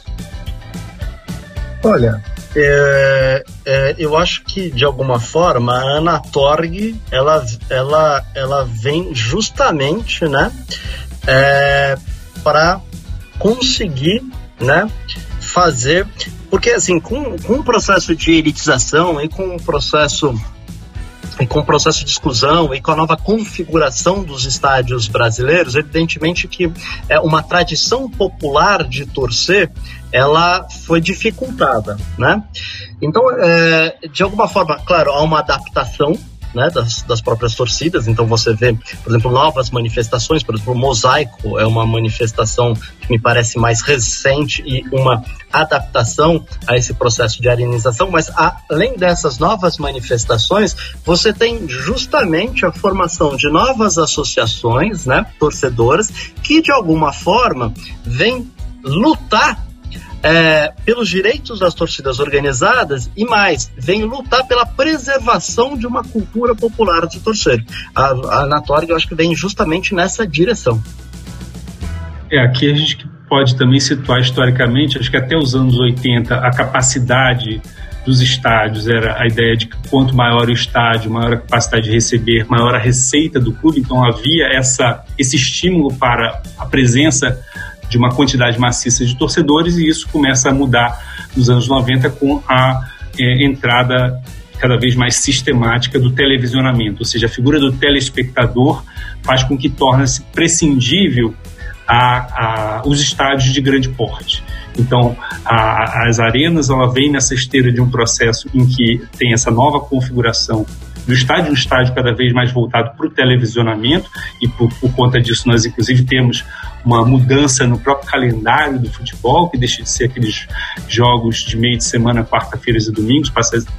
Speaker 4: Olha, é, é, eu acho que de alguma forma a Ana Torg ela, ela, ela vem justamente né, é, para conseguir né, fazer. Porque assim, com, com o processo de elitização e com o processo com o processo de exclusão e com a nova configuração dos estádios brasileiros, evidentemente que é uma tradição popular de torcer, ela foi dificultada, né? Então, é, de alguma forma, claro, há uma adaptação né, das, das, próprias torcidas. Então você vê, por exemplo, novas manifestações, por exemplo, o Mosaico é uma manifestação que me parece mais recente e uma adaptação a esse processo de arenização, mas além dessas novas manifestações, você tem justamente a formação de novas associações, né, torcedoras, que de alguma forma vêm lutar é, pelos direitos das torcidas organizadas e mais, vem lutar pela preservação de uma cultura popular de torcer. A, a eu acho que vem justamente nessa direção.
Speaker 3: É, aqui a gente pode também situar historicamente, acho que até os anos 80, a capacidade dos estádios era a ideia de que quanto maior o estádio, maior a capacidade de receber, maior a receita do clube, então havia essa, esse estímulo para a presença de uma quantidade maciça de torcedores e isso começa a mudar nos anos 90 com a é, entrada cada vez mais sistemática do televisionamento, ou seja, a figura do telespectador faz com que torne-se prescindível a, a, os estádios de grande porte. Então, a, as arenas ela vem nessa esteira de um processo em que tem essa nova configuração do estádio, um estádio cada vez mais voltado para o televisionamento, e por, por, conta disso nós, inclusive, temos uma mudança no próprio calendário do futebol, que deixa de ser aqueles jogos de meio de semana, quarta-feiras e domingos,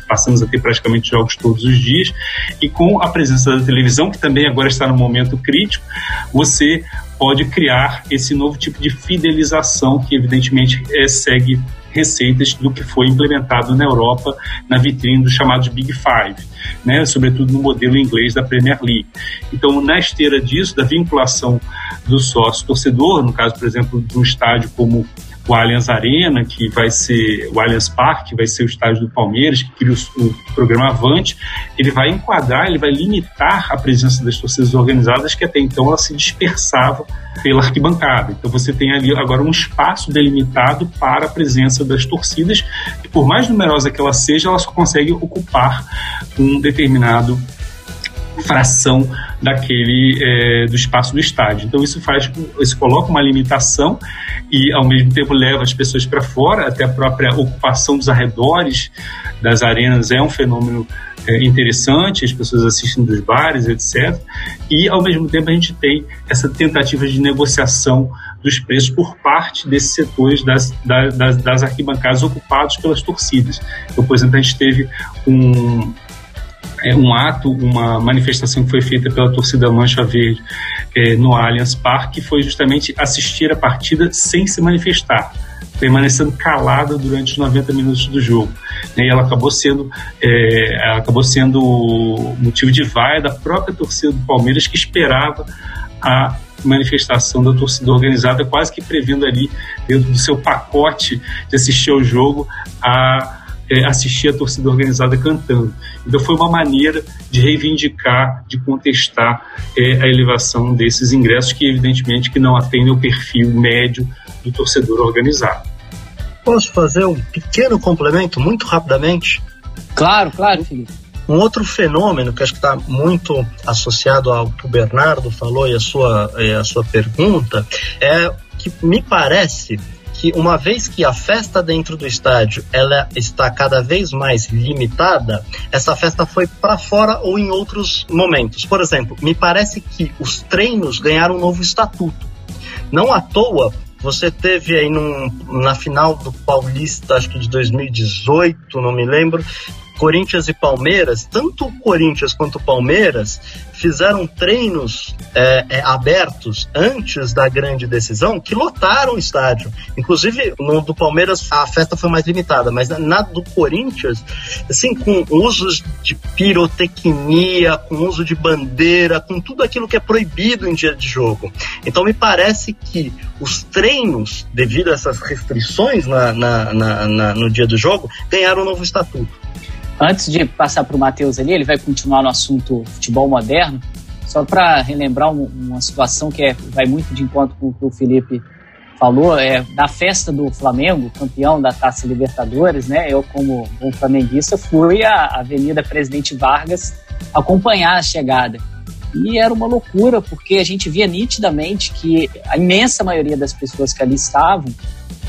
Speaker 3: passamos a ter praticamente jogos todos os dias, e com a presença da televisão, que também agora está no momento crítico, você pode criar esse novo tipo de fidelização que, evidentemente, é, segue receitas do que foi implementado na Europa na vitrine dos chamados Big Five, né, sobretudo no modelo inglês da Premier League. Então, na esteira disso, da vinculação do sócio torcedor, no caso, por exemplo, de um estádio como o Allianz Arena, que vai ser o Allianz Parque, que vai ser o estádio do Palmeiras, que cria o, o, programa Avante, ele vai enquadrar, ele vai limitar a presença das torcidas organizadas que até então ela se dispersava pela arquibancada. Então você tem ali agora um espaço delimitado para a presença das torcidas, que por mais numerosa que ela seja, ela só consegue ocupar um determinado fração daquele é, do espaço do estádio. Então isso faz, isso coloca uma limitação e ao mesmo tempo leva as pessoas para fora, até a própria ocupação dos arredores das arenas é um fenômeno é, interessante, as pessoas assistem dos bares, etc. E ao mesmo tempo a gente tem essa tentativa de negociação dos preços por parte desses setores das, das, das arquibancadas ocupados pelas torcidas. Então, por exemplo, a gente teve um, é, um ato, uma manifestação que foi feita pela torcida Mancha Verde é, no Allianz Parque, foi justamente assistir a partida sem se manifestar permanecendo calada durante os 90 minutos do jogo. E ela acabou sendo, é, ela acabou sendo motivo de vaia da própria torcida do Palmeiras que esperava a manifestação da torcida organizada, quase que prevendo ali, dentro do seu pacote de assistir ao jogo, a é, assistir a torcida organizada cantando. Então foi uma maneira de reivindicar, de contestar é, a elevação desses ingressos que evidentemente que não atendem o perfil médio do torcedor organizado.
Speaker 4: Posso fazer um pequeno complemento muito rapidamente?
Speaker 1: Claro, claro, Felipe.
Speaker 4: Um outro fenômeno que acho que está muito associado ao que o Bernardo falou e a sua, e a sua pergunta é que me parece que uma vez que a festa dentro do estádio ela está cada vez mais limitada, essa festa foi para fora ou em outros momentos. Por exemplo, me parece que os treinos ganharam um novo estatuto. Não à toa, você teve aí num, na final do Paulista, acho que de 2018, não me lembro, Corinthians e Palmeiras, tanto o Corinthians quanto o Palmeiras fizeram treinos é, é, abertos antes da grande decisão que lotaram o estádio. Inclusive, no do Palmeiras a festa foi mais limitada, mas na do Corinthians, assim, com usos de pirotecnia, com uso de bandeira, com tudo aquilo que é proibido em dia de jogo. Então, me parece que os treinos, devido a essas restrições na, na, na, no dia do jogo, ganharam um novo estatuto.
Speaker 1: Antes de passar para o Matheus ali, ele vai continuar no assunto futebol moderno. Só para relembrar um, uma situação que é, vai muito de encontro com o que o Felipe falou, é da festa do Flamengo, campeão da Taça Libertadores, né? Eu, como bom flamenguista, fui à Avenida Presidente Vargas acompanhar a chegada. E era uma loucura, porque a gente via nitidamente que a imensa maioria das pessoas que ali estavam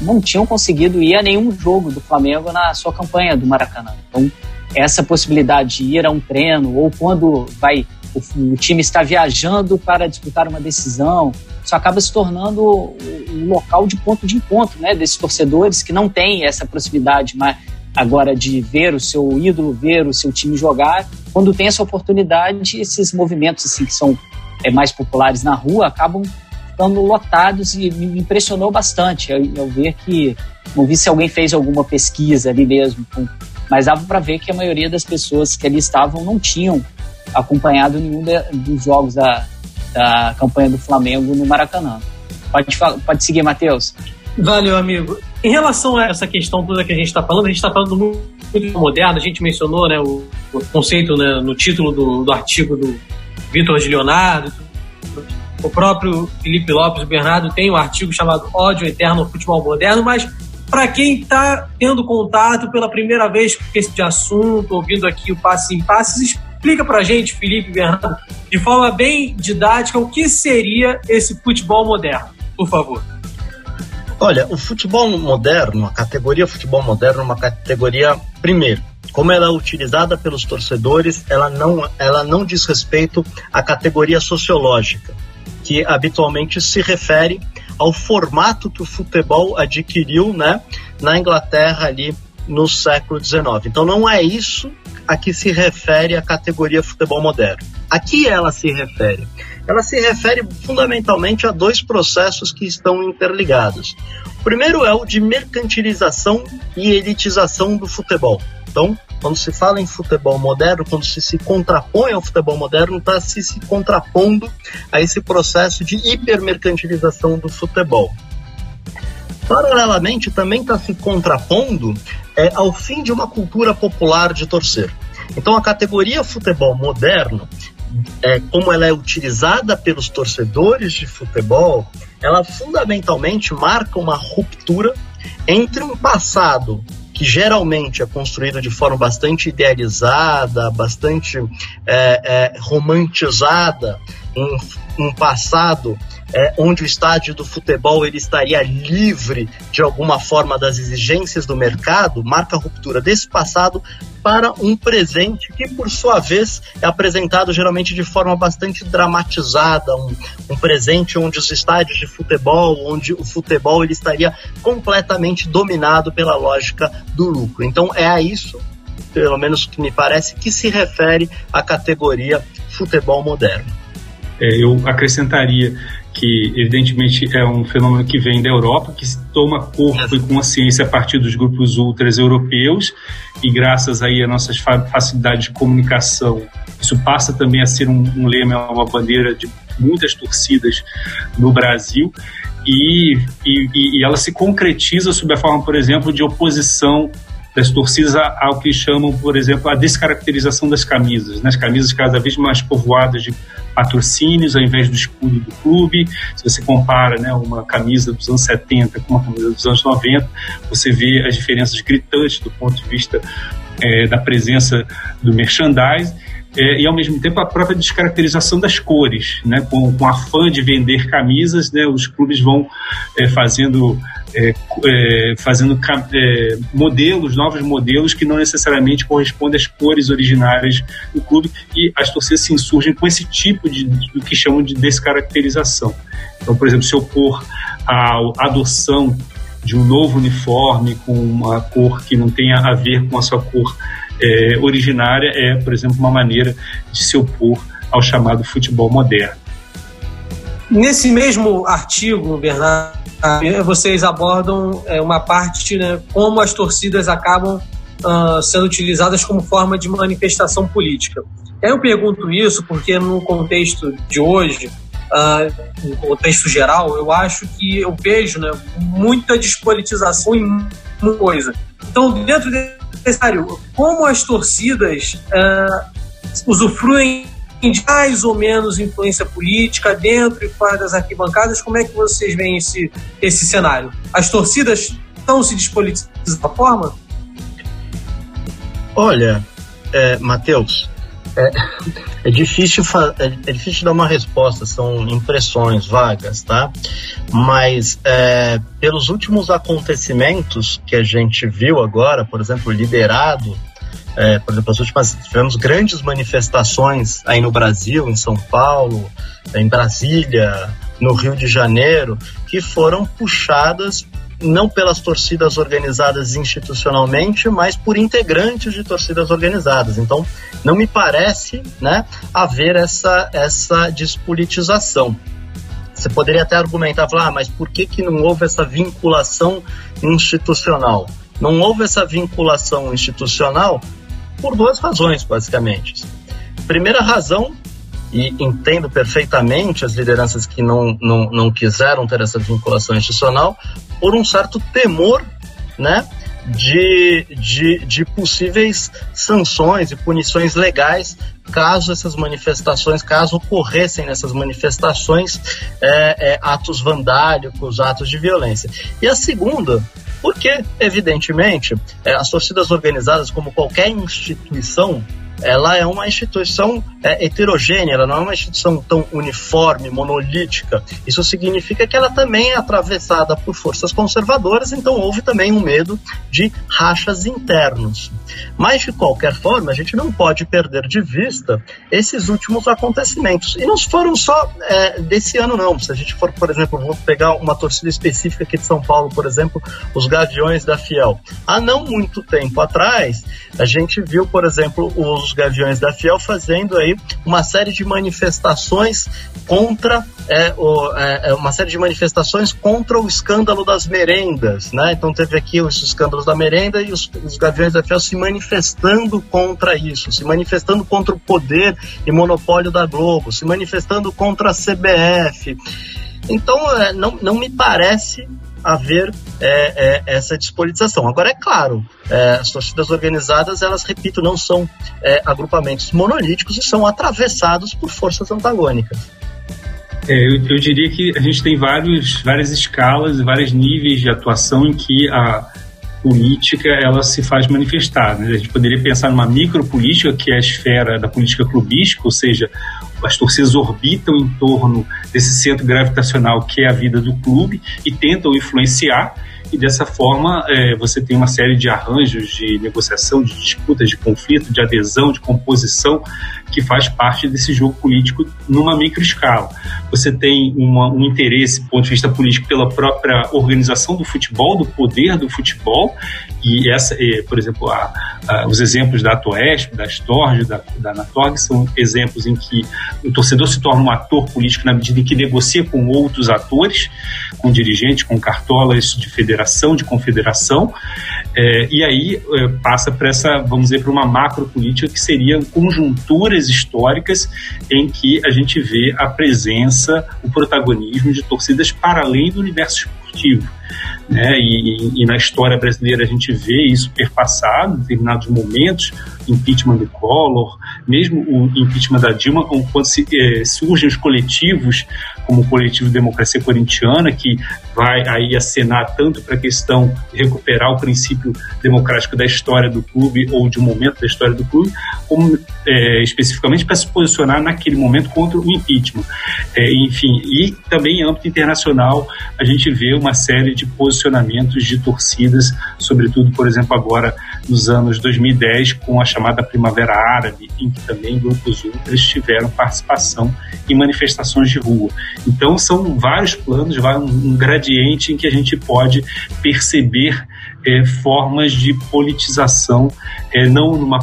Speaker 1: não tinham conseguido ir a nenhum jogo do Flamengo na sua campanha do Maracanã. Então, essa possibilidade de ir a um treino ou quando vai o, o time está viajando para disputar uma decisão, isso acaba se tornando um local de ponto de encontro, né, desses torcedores que não têm essa proximidade mas agora de ver o seu ídolo, ver o seu time jogar. Quando tem essa oportunidade, esses movimentos assim que são é, mais populares na rua acabam ficando lotados e me impressionou bastante ao, ver que não vi se alguém fez alguma pesquisa ali mesmo com mas dava para ver que a maioria das pessoas que ali estavam não tinham acompanhado nenhum de, dos jogos da, da campanha do Flamengo no Maracanã. Pode, pode seguir, Matheus.
Speaker 2: Valeu, amigo. Em relação a essa questão toda que a gente está falando, a gente está falando muito moderno, a gente mencionou né, o, o conceito né, no título do, do artigo do Vitor de Leonardo. O próprio Felipe Lopes, o Bernardo, tem um artigo chamado Ódio Eterno ao Futebol Moderno, mas para quem está tendo contato pela primeira vez com esse assunto, ouvindo aqui o Passe em Passes, explica para gente, Felipe Bernardo, de forma bem didática, o que seria esse futebol moderno, por favor.
Speaker 4: Olha, o futebol moderno, a categoria futebol moderno é uma categoria, primeiro, como ela é utilizada pelos torcedores, ela não, ela não diz respeito à categoria sociológica, que habitualmente se refere ao formato que o futebol adquiriu né, na Inglaterra ali no século XIX. Então não é isso a que se refere a categoria futebol moderno. A que ela se refere? Ela se refere fundamentalmente a dois processos que estão interligados. O primeiro é o de mercantilização e elitização do futebol. Então, quando se fala em futebol moderno, quando se se contrapõe ao futebol moderno, está se, se contrapondo a esse processo de hipermercantilização do futebol. Paralelamente, também está se contrapondo é, ao fim de uma cultura popular de torcer. Então, a categoria futebol moderno, é, como ela é utilizada pelos torcedores de futebol, ela fundamentalmente marca uma ruptura entre um passado que geralmente é construído de forma bastante idealizada, bastante é, é, romantizada, um, um passado é, onde o estádio do futebol ele estaria livre de alguma forma das exigências do mercado, marca a ruptura desse passado para um presente que, por sua vez, é apresentado geralmente de forma bastante dramatizada, um, um presente onde os estádios de futebol, onde o futebol ele estaria completamente dominado pela lógica do lucro. Então é a isso, pelo menos que me parece, que se refere a categoria futebol moderno.
Speaker 3: É, eu acrescentaria que evidentemente é um fenômeno que vem da Europa, que toma corpo e consciência a partir dos grupos ultras europeus e graças aí a nossas facilidades de comunicação, isso passa também a ser um, um lema, uma bandeira de muitas torcidas no Brasil e, e, e ela se concretiza sob a forma, por exemplo, de oposição das torcidas ao que chamam, por exemplo, a descaracterização das camisas. Né? As camisas cada vez mais povoadas de patrocínios ao invés do escudo do clube. Se você compara né, uma camisa dos anos 70 com uma camisa dos anos 90, você vê as diferenças gritantes do ponto de vista é, da presença do merchandising. É, e ao mesmo tempo a própria descaracterização das cores, né? com, com a fã de vender camisas, né? os clubes vão é, fazendo é, é, fazendo é, modelos, novos modelos que não necessariamente correspondem às cores originárias do clube e as torcidas se insurgem com esse tipo de do que chamam de descaracterização. Então, por exemplo, se opor à adoção de um novo uniforme com uma cor que não tenha a ver com a sua cor é, originária é, por exemplo, uma maneira de se opor ao chamado futebol moderno.
Speaker 2: Nesse mesmo artigo, Bernardo, vocês abordam é, uma parte, né, como as torcidas acabam uh, sendo utilizadas como forma de manifestação política. Eu pergunto isso porque no contexto de hoje, uh, no contexto geral, eu acho que eu vejo né, muita despolitização em uma coisa. Então, dentro cenário, como as torcidas uh, usufruem de mais ou menos influência política dentro e fora das arquibancadas. Como é que vocês veem esse, esse cenário? As torcidas estão se despolitizando da forma?
Speaker 4: Olha, é, Matheus, é, é, difícil é, é, difícil dar uma resposta, são impressões vagas, tá? Mas é, pelos últimos acontecimentos que a gente viu agora, por exemplo, liderado é, por exemplo, as últimas tivemos grandes manifestações aí no Brasil, em São Paulo, em Brasília, no Rio de Janeiro, que foram puxadas não pelas torcidas organizadas institucionalmente, mas por integrantes de torcidas organizadas. Então, não me parece né, haver essa, essa despolitização. Você poderia até argumentar, falar, ah, mas por que, que não houve essa vinculação institucional? Não houve essa vinculação institucional por duas razões, basicamente. Primeira razão, e entendo perfeitamente as lideranças que não, não, não quiseram ter essa vinculação institucional, por um certo temor né, de, de, de possíveis sanções e punições legais caso essas manifestações, caso ocorressem nessas manifestações é, é, atos vandálicos, atos de violência. E a segunda porque, evidentemente, é, as torcidas organizadas, como qualquer instituição, ela é uma instituição é, heterogênea, ela não é uma instituição tão uniforme, monolítica. Isso significa que ela também é atravessada por forças conservadoras, então houve também um medo de rachas internos. Mas, de qualquer forma, a gente não pode perder de vista esses últimos acontecimentos. E não foram só é, desse ano, não. Se a gente for, por exemplo, vou pegar uma torcida específica aqui de São Paulo, por exemplo, os Gaviões da Fiel. Há não muito tempo atrás, a gente viu, por exemplo, os os Gaviões da Fiel fazendo aí uma série de manifestações contra é, o, é, é, uma série de manifestações contra o escândalo das merendas, né? Então teve aqui os escândalos da merenda e os, os Gaviões da Fiel se manifestando contra isso, se manifestando contra o poder e monopólio da Globo, se manifestando contra a CBF. Então, é, não, não me parece haver é, é, essa despolitização. Agora, é claro, é, as torcidas organizadas, elas, repito, não são é, agrupamentos monolíticos e são atravessados por forças antagônicas.
Speaker 3: É, eu, eu, diria que a gente tem vários, várias escalas e vários níveis de atuação em que a política ela se faz manifestar. Né? A gente poderia pensar numa micropolítica, que é a esfera da política clubística, ou seja, as torcidas orbitam em torno desse centro gravitacional que é a vida do clube e tentam influenciar e dessa forma é, você tem uma série de arranjos de negociação, de disputas, de conflito, de adesão, de composição que faz parte desse jogo político numa microescala. Você tem uma, um interesse, do ponto de vista político, pela própria organização do futebol, do poder do futebol, e essa, por exemplo, a, a, os exemplos da Atoesp, da Storge, da, da Anatorg, são exemplos em que o torcedor se torna um ator político na medida em que negocia com outros atores, com dirigentes, com cartolas de federação, de confederação, é, e aí é, passa para essa, vamos dizer, para uma macro política que seria conjunturas históricas em que a gente vê a presença, o protagonismo de torcidas para além do universo esportivo. Né? E, e, na história brasileira a gente vê isso perpassado em determinados momentos, impeachment do Collor, mesmo o impeachment da Dilma, quando se, eh, surgem os coletivos, como o coletivo Democracia Corintiana, que vai aí acenar tanto para a questão de recuperar o princípio democrático da história do clube ou de um momento da história do clube, como é, especificamente para se posicionar naquele momento contra o impeachment. É, enfim, e também em âmbito internacional a gente vê uma série de posicionamentos de torcidas, sobretudo, por exemplo, agora nos anos 2010 com a chamada Primavera Árabe, em que também grupos ultras tiveram participação em manifestações de rua. Então são vários planos, um gradiente em que a gente pode perceber é, formas de politização, é, não numa,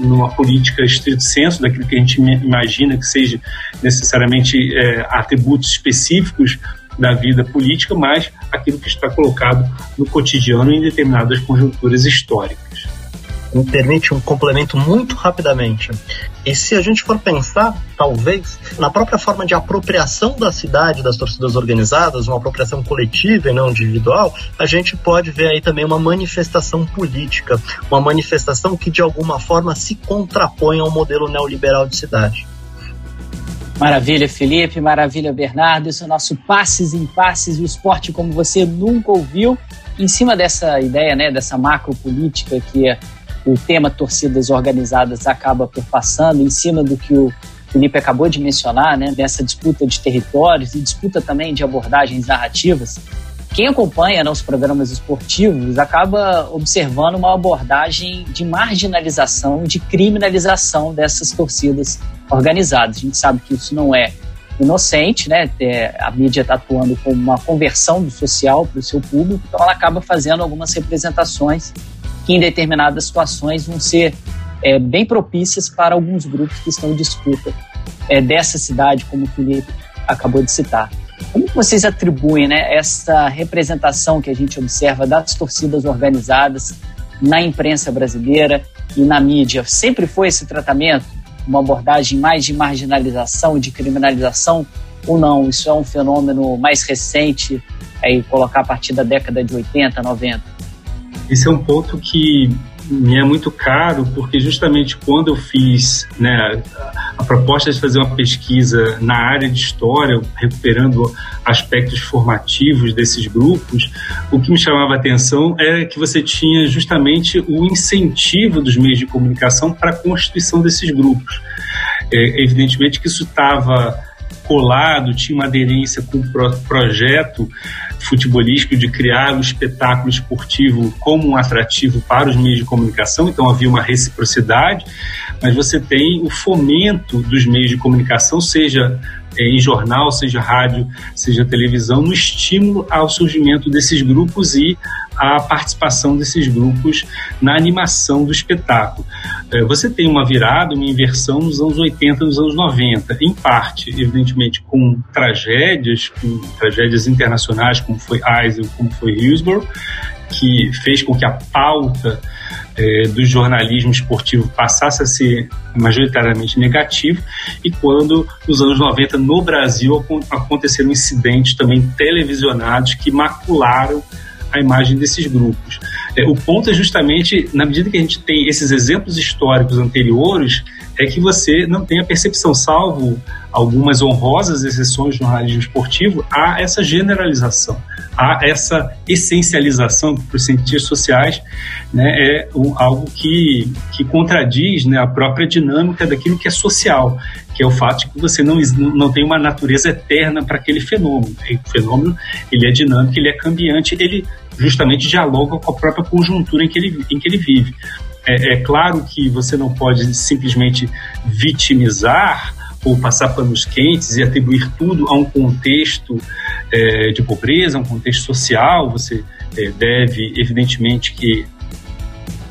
Speaker 3: numa política estrito senso, daquilo que a gente imagina que seja necessariamente é, atributos específicos da vida política, mas aquilo que está colocado no cotidiano em determinadas conjunturas históricas
Speaker 4: permite um complemento muito rapidamente. E se a gente for pensar, talvez, na própria forma de apropriação da cidade das torcidas organizadas, uma apropriação coletiva e não individual, a gente pode ver aí também uma manifestação política, uma manifestação que de alguma forma se contrapõe ao modelo neoliberal de cidade.
Speaker 1: Maravilha, Felipe, maravilha, Bernardo. Esse é o nosso Passes em Passes, o esporte como você nunca ouviu. Em cima dessa ideia, né, dessa macro política que é o tema torcidas organizadas acaba perpassando em cima do que o Felipe acabou de mencionar, né, dessa disputa de territórios e disputa também de abordagens narrativas. Quem acompanha né, os programas esportivos acaba observando uma abordagem de marginalização, de criminalização dessas torcidas organizadas. A gente sabe que isso não é inocente, né? A mídia está atuando como uma conversão do social para o seu público, então ela acaba fazendo algumas representações que em determinadas situações vão ser é, bem propícias para alguns grupos que estão em disputa é, dessa cidade, como o Felipe acabou de citar. Como vocês atribuem né, essa representação que a gente observa das torcidas organizadas na imprensa brasileira e na mídia? Sempre foi esse tratamento? Uma abordagem mais de marginalização, de criminalização ou não? Isso é um fenômeno mais recente, aí colocar a partir da década de 80, 90?
Speaker 3: Esse é um ponto que me é muito caro, porque justamente quando eu fiz né, a proposta de fazer uma pesquisa na área de história, recuperando aspectos formativos desses grupos, o que me chamava a atenção era que você tinha justamente o incentivo dos meios de comunicação para a constituição desses grupos. É, evidentemente que isso estava colado, tinha uma aderência com o pro projeto futebolístico de criar o espetáculo esportivo como um atrativo para os meios de comunicação, então havia uma reciprocidade, mas você tem o fomento dos meios de comunicação, seja em jornal, seja rádio, seja televisão, no estímulo ao surgimento desses grupos e a participação desses grupos na animação do espetáculo. É, você tem uma virada, uma inversão nos anos 80, nos anos 90, em parte, evidentemente, com tragédias, com tragédias internacionais, como foi Eisel, como foi Hillsborough, que fez com que a pauta é, do jornalismo esportivo passasse a ser majoritariamente negativo e quando nos anos 90 no Brasil aconteceram incidentes também televisionados que macularam a imagem desses grupos. É, o ponto é justamente, na medida que a gente tem esses exemplos históricos anteriores, é que você não tem a percepção, salvo algumas honrosas exceções do jornalismo esportivo, há essa generalização, essa essencialização para os cientistas sociais, né, é um, algo que, que contradiz né, a própria dinâmica daquilo que é social, que é o fato de que você não, não tem uma natureza eterna para aquele fenômeno. O fenômeno ele é dinâmico, ele é cambiante, ele justamente dialoga com a própria conjuntura em que ele, em que ele vive. É, é claro que você não pode simplesmente vitimizar ou passar panos quentes e atribuir tudo a um contexto é, de pobreza, um contexto social. Você é, deve, evidentemente, que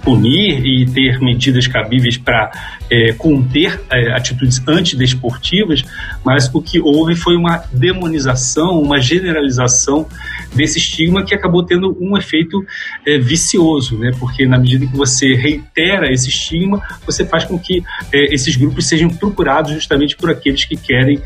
Speaker 3: punir e ter medidas cabíveis para é, conter é, atitudes antidesportivas, mas o que houve foi uma demonização, uma generalização desse estigma que acabou tendo um efeito é, vicioso, né? porque na medida que você reitera esse estigma, você faz com que é, esses grupos sejam procurados justamente por aqueles que querem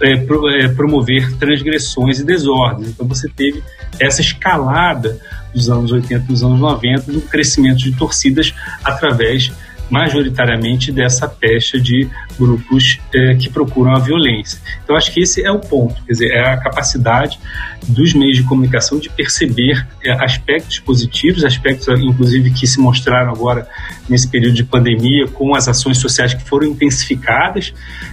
Speaker 3: é, pro, é, promover transgressões e desordens. Então você teve essa escalada dos anos 80 dos anos 90 do crescimento de torcidas através majoritariamente dessa pecha de grupos é, que procuram a violência. Então, acho que esse é o ponto, quer dizer, é a capacidade dos meios de comunicação de perceber é, aspectos positivos, aspectos, inclusive, que se mostraram agora nesse período de pandemia, com as ações sociais que foram intensificadas.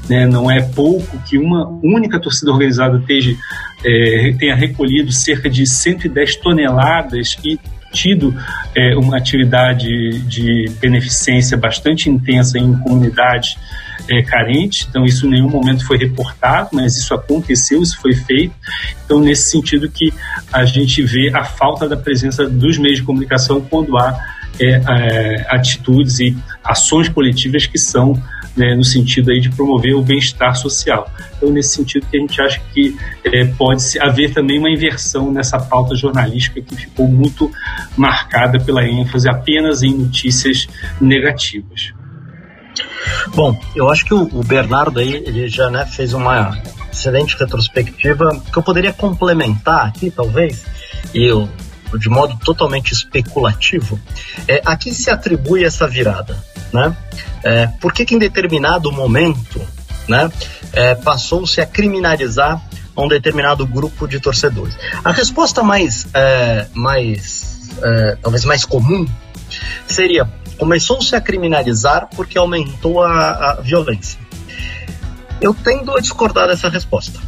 Speaker 3: Né? Não é pouco que uma única torcida organizada esteja, é, tenha recolhido cerca de 110 toneladas e tido é, uma atividade de beneficência bastante intensa em comunidades é, carentes, então isso em nenhum momento foi reportado, mas isso aconteceu, isso foi feito. Então, nesse sentido que a gente vê a falta da presença dos meios de comunicação quando há é, é, atitudes e ações coletivas que são né, no sentido aí de promover o bem-estar social. Então, nesse sentido que a gente acha que é, pode haver também uma inversão nessa pauta jornalística que ficou muito marcada pela ênfase apenas em notícias negativas.
Speaker 4: Bom, eu acho que o Bernardo aí ele já né, fez uma excelente retrospectiva que eu poderia complementar aqui, talvez, e eu de modo totalmente especulativo, é, a quem se atribui essa virada? Né? É, por que, que em determinado momento né, é, passou-se a criminalizar um determinado grupo de torcedores? A resposta mais, é, mais é, talvez mais comum seria começou-se a criminalizar porque aumentou a, a violência. Eu tendo a discordar dessa resposta.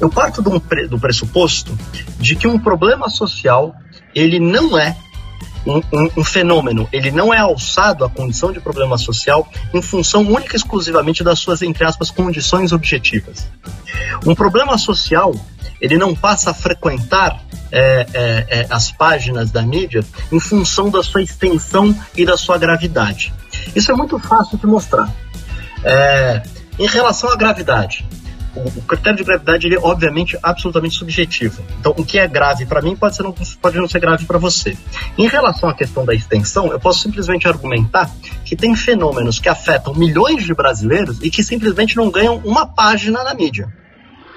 Speaker 4: Eu parto do, do pressuposto de que um problema social ele não é um, um, um, fenômeno, ele não é alçado à condição de problema social em função única e exclusivamente das suas, entre aspas, condições objetivas. Um problema social, ele não passa a frequentar é, é, é, as páginas da mídia em função da sua extensão e da sua gravidade. Isso é muito fácil de mostrar. É, em relação à gravidade, o, critério de gravidade ele é obviamente absolutamente subjetivo. Então, o que é grave para mim pode, ser, não, pode não ser grave para você. Em relação à questão da extensão, eu posso simplesmente argumentar que tem fenômenos que afetam milhões de brasileiros e que simplesmente não ganham uma página na mídia.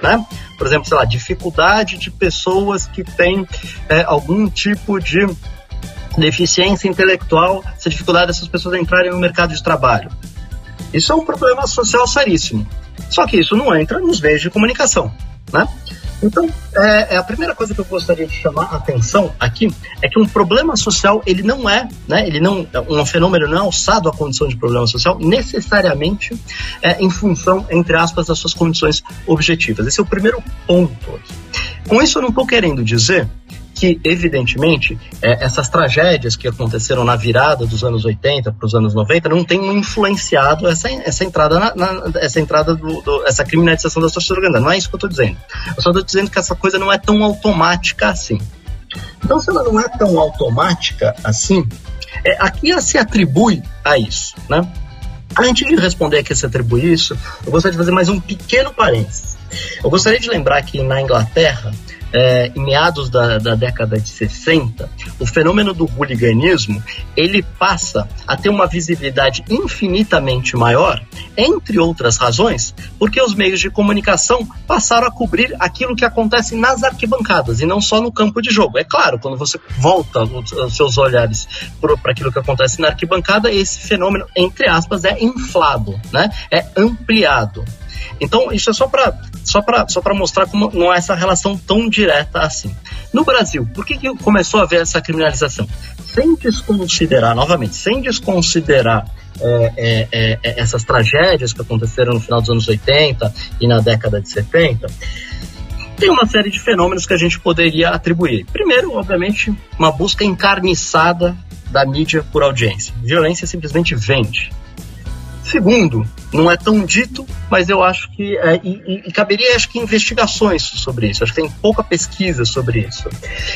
Speaker 4: Né? Por exemplo, sei lá, dificuldade de pessoas que têm é, algum tipo de deficiência intelectual, essa dificuldade dessas pessoas entrarem no mercado de trabalho. Isso é um problema social seríssimo. Só que isso não entra nos meios de comunicação, né? Então, é, é, a primeira coisa que eu gostaria de chamar a atenção aqui é que um problema social, ele não é, né, ele não, um fenômeno não é alçado à condição de problema social necessariamente é, em função, entre aspas, das suas condições objetivas. Esse é o primeiro ponto. Com isso, eu não estou querendo dizer que, evidentemente, é, essas tragédias que aconteceram na virada dos anos 80 para os anos 90 não tenham influenciado essa, essa entrada, na, na, essa entrada do, do, essa criminalização das torcidas organizadas. Não é isso que eu estou dizendo. Eu só estou dizendo que essa coisa não é tão automática assim. Então, se ela não é tão automática assim, é, aqui se atribui a isso, né? Antes de responder a que se atribui isso, eu gostaria de fazer mais um pequeno parênteses. Eu gostaria de lembrar que na Inglaterra, é, em meados da, da, década de 60, o fenômeno do hooliganismo ele passa a ter uma visibilidade infinitamente maior, entre outras razões, porque os meios de comunicação passaram a cobrir aquilo que acontece nas arquibancadas e não só no campo de jogo. É claro, quando você volta os seus olhares para aquilo que acontece na arquibancada, esse fenômeno, entre aspas, é inflado, né? é ampliado. Então, isso é só para só só mostrar como não é essa relação tão direta assim. No Brasil, por que, que começou a haver essa criminalização? Sem desconsiderar, novamente, sem desconsiderar é, é, é, é essas tragédias que aconteceram no final dos anos 80 e na década de 70, tem uma série de fenômenos que a gente poderia atribuir. Primeiro, obviamente, uma busca encarniçada da mídia por audiência. Violência simplesmente vende. Segundo, não é tão dito, mas eu acho que é, e, e, caberia acho que investigações sobre isso. Acho que tem pouca pesquisa sobre isso.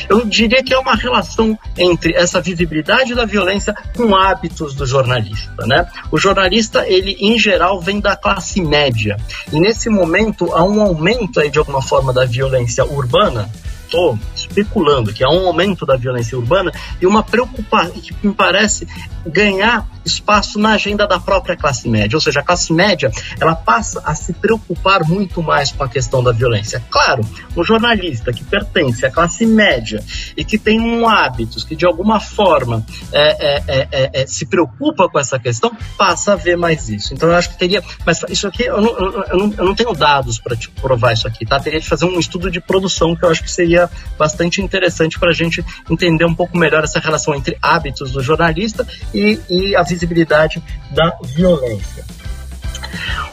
Speaker 4: Eu diria que é uma relação entre essa visibilidade da violência com hábitos do jornalista, né? O jornalista ele em geral vem da classe média e nesse momento há um aumento aí de alguma forma da violência urbana estou especulando que há um aumento da violência urbana e uma preocupação que me parece ganhar espaço na agenda da própria classe média, ou seja, a classe média ela passa a se preocupar muito mais com a questão da violência. Claro, um jornalista que pertence à classe média e que tem um hábitos que de alguma forma é, é, é, é, é se preocupa com essa questão passa a ver mais isso. Então eu acho que teria, mas isso aqui eu não, eu não, eu não tenho dados para te provar isso aqui, tá? Teria de fazer um estudo de produção que eu acho que seria bastante interessante para a gente entender um pouco melhor essa relação entre hábitos do jornalista e, e a visibilidade da violência.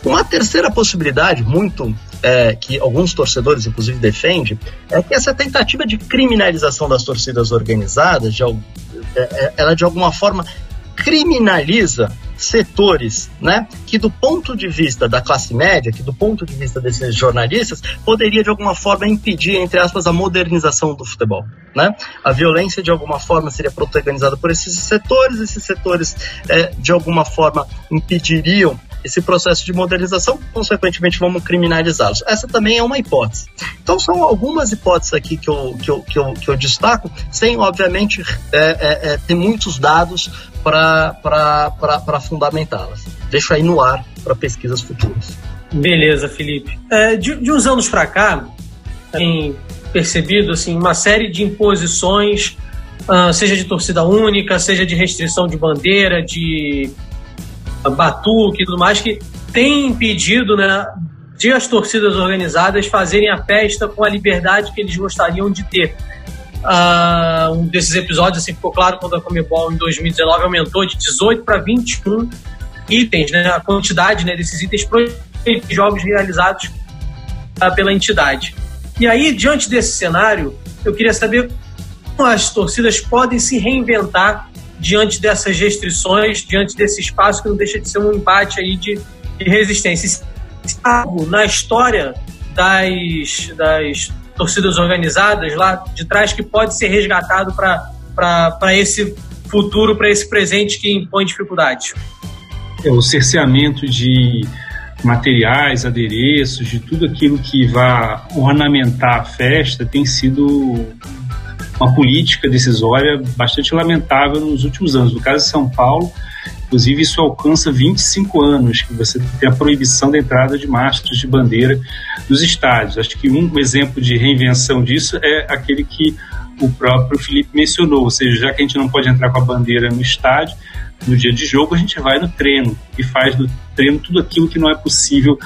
Speaker 4: Uma terceira possibilidade, muito é, que alguns torcedores, inclusive, defendem, é que essa tentativa de criminalização das torcidas organizadas, de, é, é, ela de alguma forma criminaliza setores, né, que do ponto de vista da classe média, que do ponto de vista desses jornalistas, poderia de alguma forma impedir, entre aspas, a modernização do futebol, né? A violência de alguma forma seria protagonizada por esses setores, esses setores é, de alguma forma impediriam esse processo de modernização, consequentemente vamos criminalizá-los. Essa também é uma hipótese. Então são algumas hipóteses aqui que eu, que eu, que eu, que eu destaco, sem obviamente é, é, é, ter muitos dados para fundamentá-las. Deixo aí no ar para pesquisas futuras.
Speaker 2: Beleza, Felipe. É, de, de, uns anos para cá, tem percebido assim, uma série de imposições, uh, seja de torcida única, seja de restrição de bandeira, de batuque e tudo mais, que tem impedido né, de as torcidas organizadas fazerem a festa com a liberdade que eles gostariam de ter. Uh, um desses episódios assim, ficou claro quando a Comebol em 2019 aumentou de 18 para 21 itens, né, a quantidade né, desses itens para jogos realizados uh, pela entidade. E aí, diante desse cenário, eu queria saber como as torcidas podem se reinventar diante dessas restrições, diante desse espaço que não deixa de ser um embate aí de, de resistência. Algo na história das, das torcidas organizadas lá de trás que pode ser resgatado para esse futuro, para esse presente que impõe dificuldades?
Speaker 3: É, o cerceamento de materiais, adereços, de tudo aquilo que vá ornamentar a festa tem sido uma política decisória bastante lamentável nos últimos anos. No caso de São Paulo, inclusive, isso alcança 25 anos, que você tem a proibição da entrada de mastros de bandeira nos estádios. Acho que um exemplo de reinvenção disso é aquele que o próprio Felipe mencionou, ou seja, já que a gente não pode entrar com a bandeira no estádio, no dia de jogo a gente vai no treino e faz do treino tudo aquilo que não é possível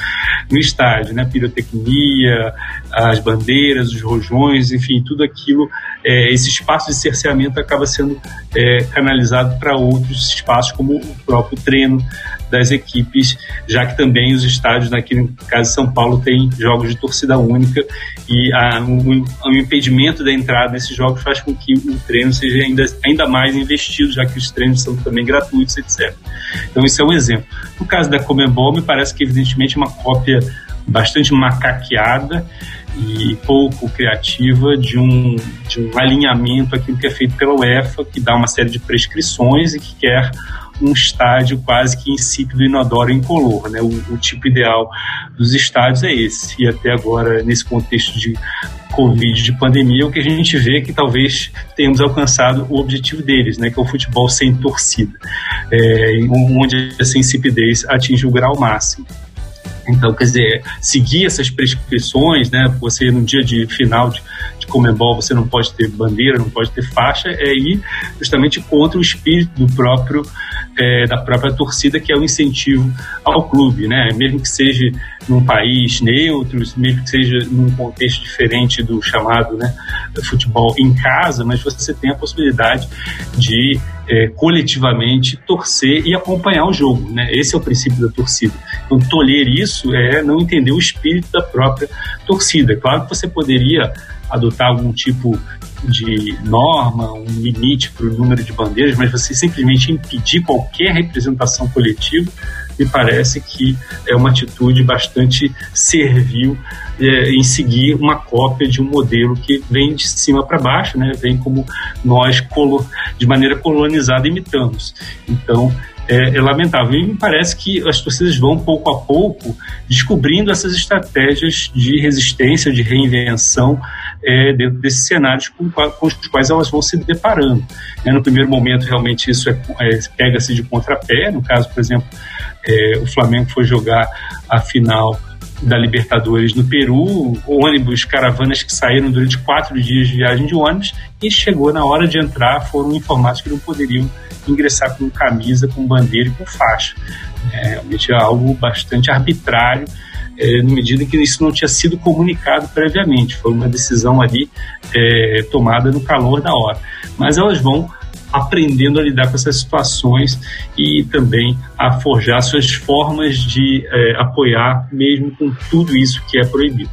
Speaker 3: no estádio, né? Pirotecnia, as bandeiras, os rojões, enfim, tudo aquilo, é, esse espaço de cerceamento acaba sendo é, canalizado para outros espaços, como o próprio treino das equipes, já que também os estádios, naquele caso São Paulo, tem jogos de torcida única e o, impedimento da entrada desses jogos faz com que o treino seja ainda, ainda mais investido, já que os treinos são também gratuitos, etc. Então, isso é um exemplo. No caso da Comembol, me parece que, evidentemente, é uma cópia bastante macaqueada e pouco criativa de um, de um alinhamento aquilo que é feito pela UEFA, que dá uma série de prescrições e que quer um estádio quase que insípido, inodoro, incolor. Né? O, o tipo ideal dos estádios é esse. E até agora, nesse contexto de Covid, de pandemia, o que a gente vê é que talvez tenhamos alcançado o objetivo deles, né, que é o futebol sem torcida, é, onde essa insipidez atinge o grau máximo. Então, quer dizer, seguir essas prescrições, né? Você no dia de final de, de Comembol você não pode ter bandeira, não pode ter faixa, é ir justamente contra o espírito do próprio é, da própria torcida, que é o incentivo ao clube, né? Mesmo que seja num país neutro, mesmo que seja num contexto diferente do chamado né, futebol em casa, mas você tem a possibilidade de é, coletivamente torcer e acompanhar o jogo. Né? Esse é o princípio da torcida. Então, tolher isso é não entender o espírito da própria torcida. Claro que você poderia adotar algum tipo de norma, um limite para o número de bandeiras, mas você simplesmente impedir qualquer representação coletiva, me parece que é uma atitude bastante servil é, em seguir uma cópia de um modelo que vem de cima para baixo, né? vem como nós, de maneira colonizada, imitamos. Então, é, é, lamentável. E me parece que as torcidas vão, pouco a pouco, descobrindo essas estratégias de resistência, de reinvenção é, dentro desses cenários com, com, os quais elas vão se deparando. É, no primeiro momento, realmente, isso é, é pega-se de contrapé. No caso, por exemplo, é, o Flamengo foi jogar a final da Libertadores no Peru, ônibus, caravanas que saíram durante quatro dias de viagem de ônibus e chegou na hora de entrar, foram informados que não poderiam ingressar com camisa, com bandeira e com faixa. É, realmente é algo bastante arbitrário, é, na medida que isso não tinha sido comunicado previamente. Foi uma decisão ali é, tomada no calor da hora. Mas elas vão aprendendo a lidar com essas situações e também a forjar suas formas de é, apoiar, mesmo com tudo isso que é proibido.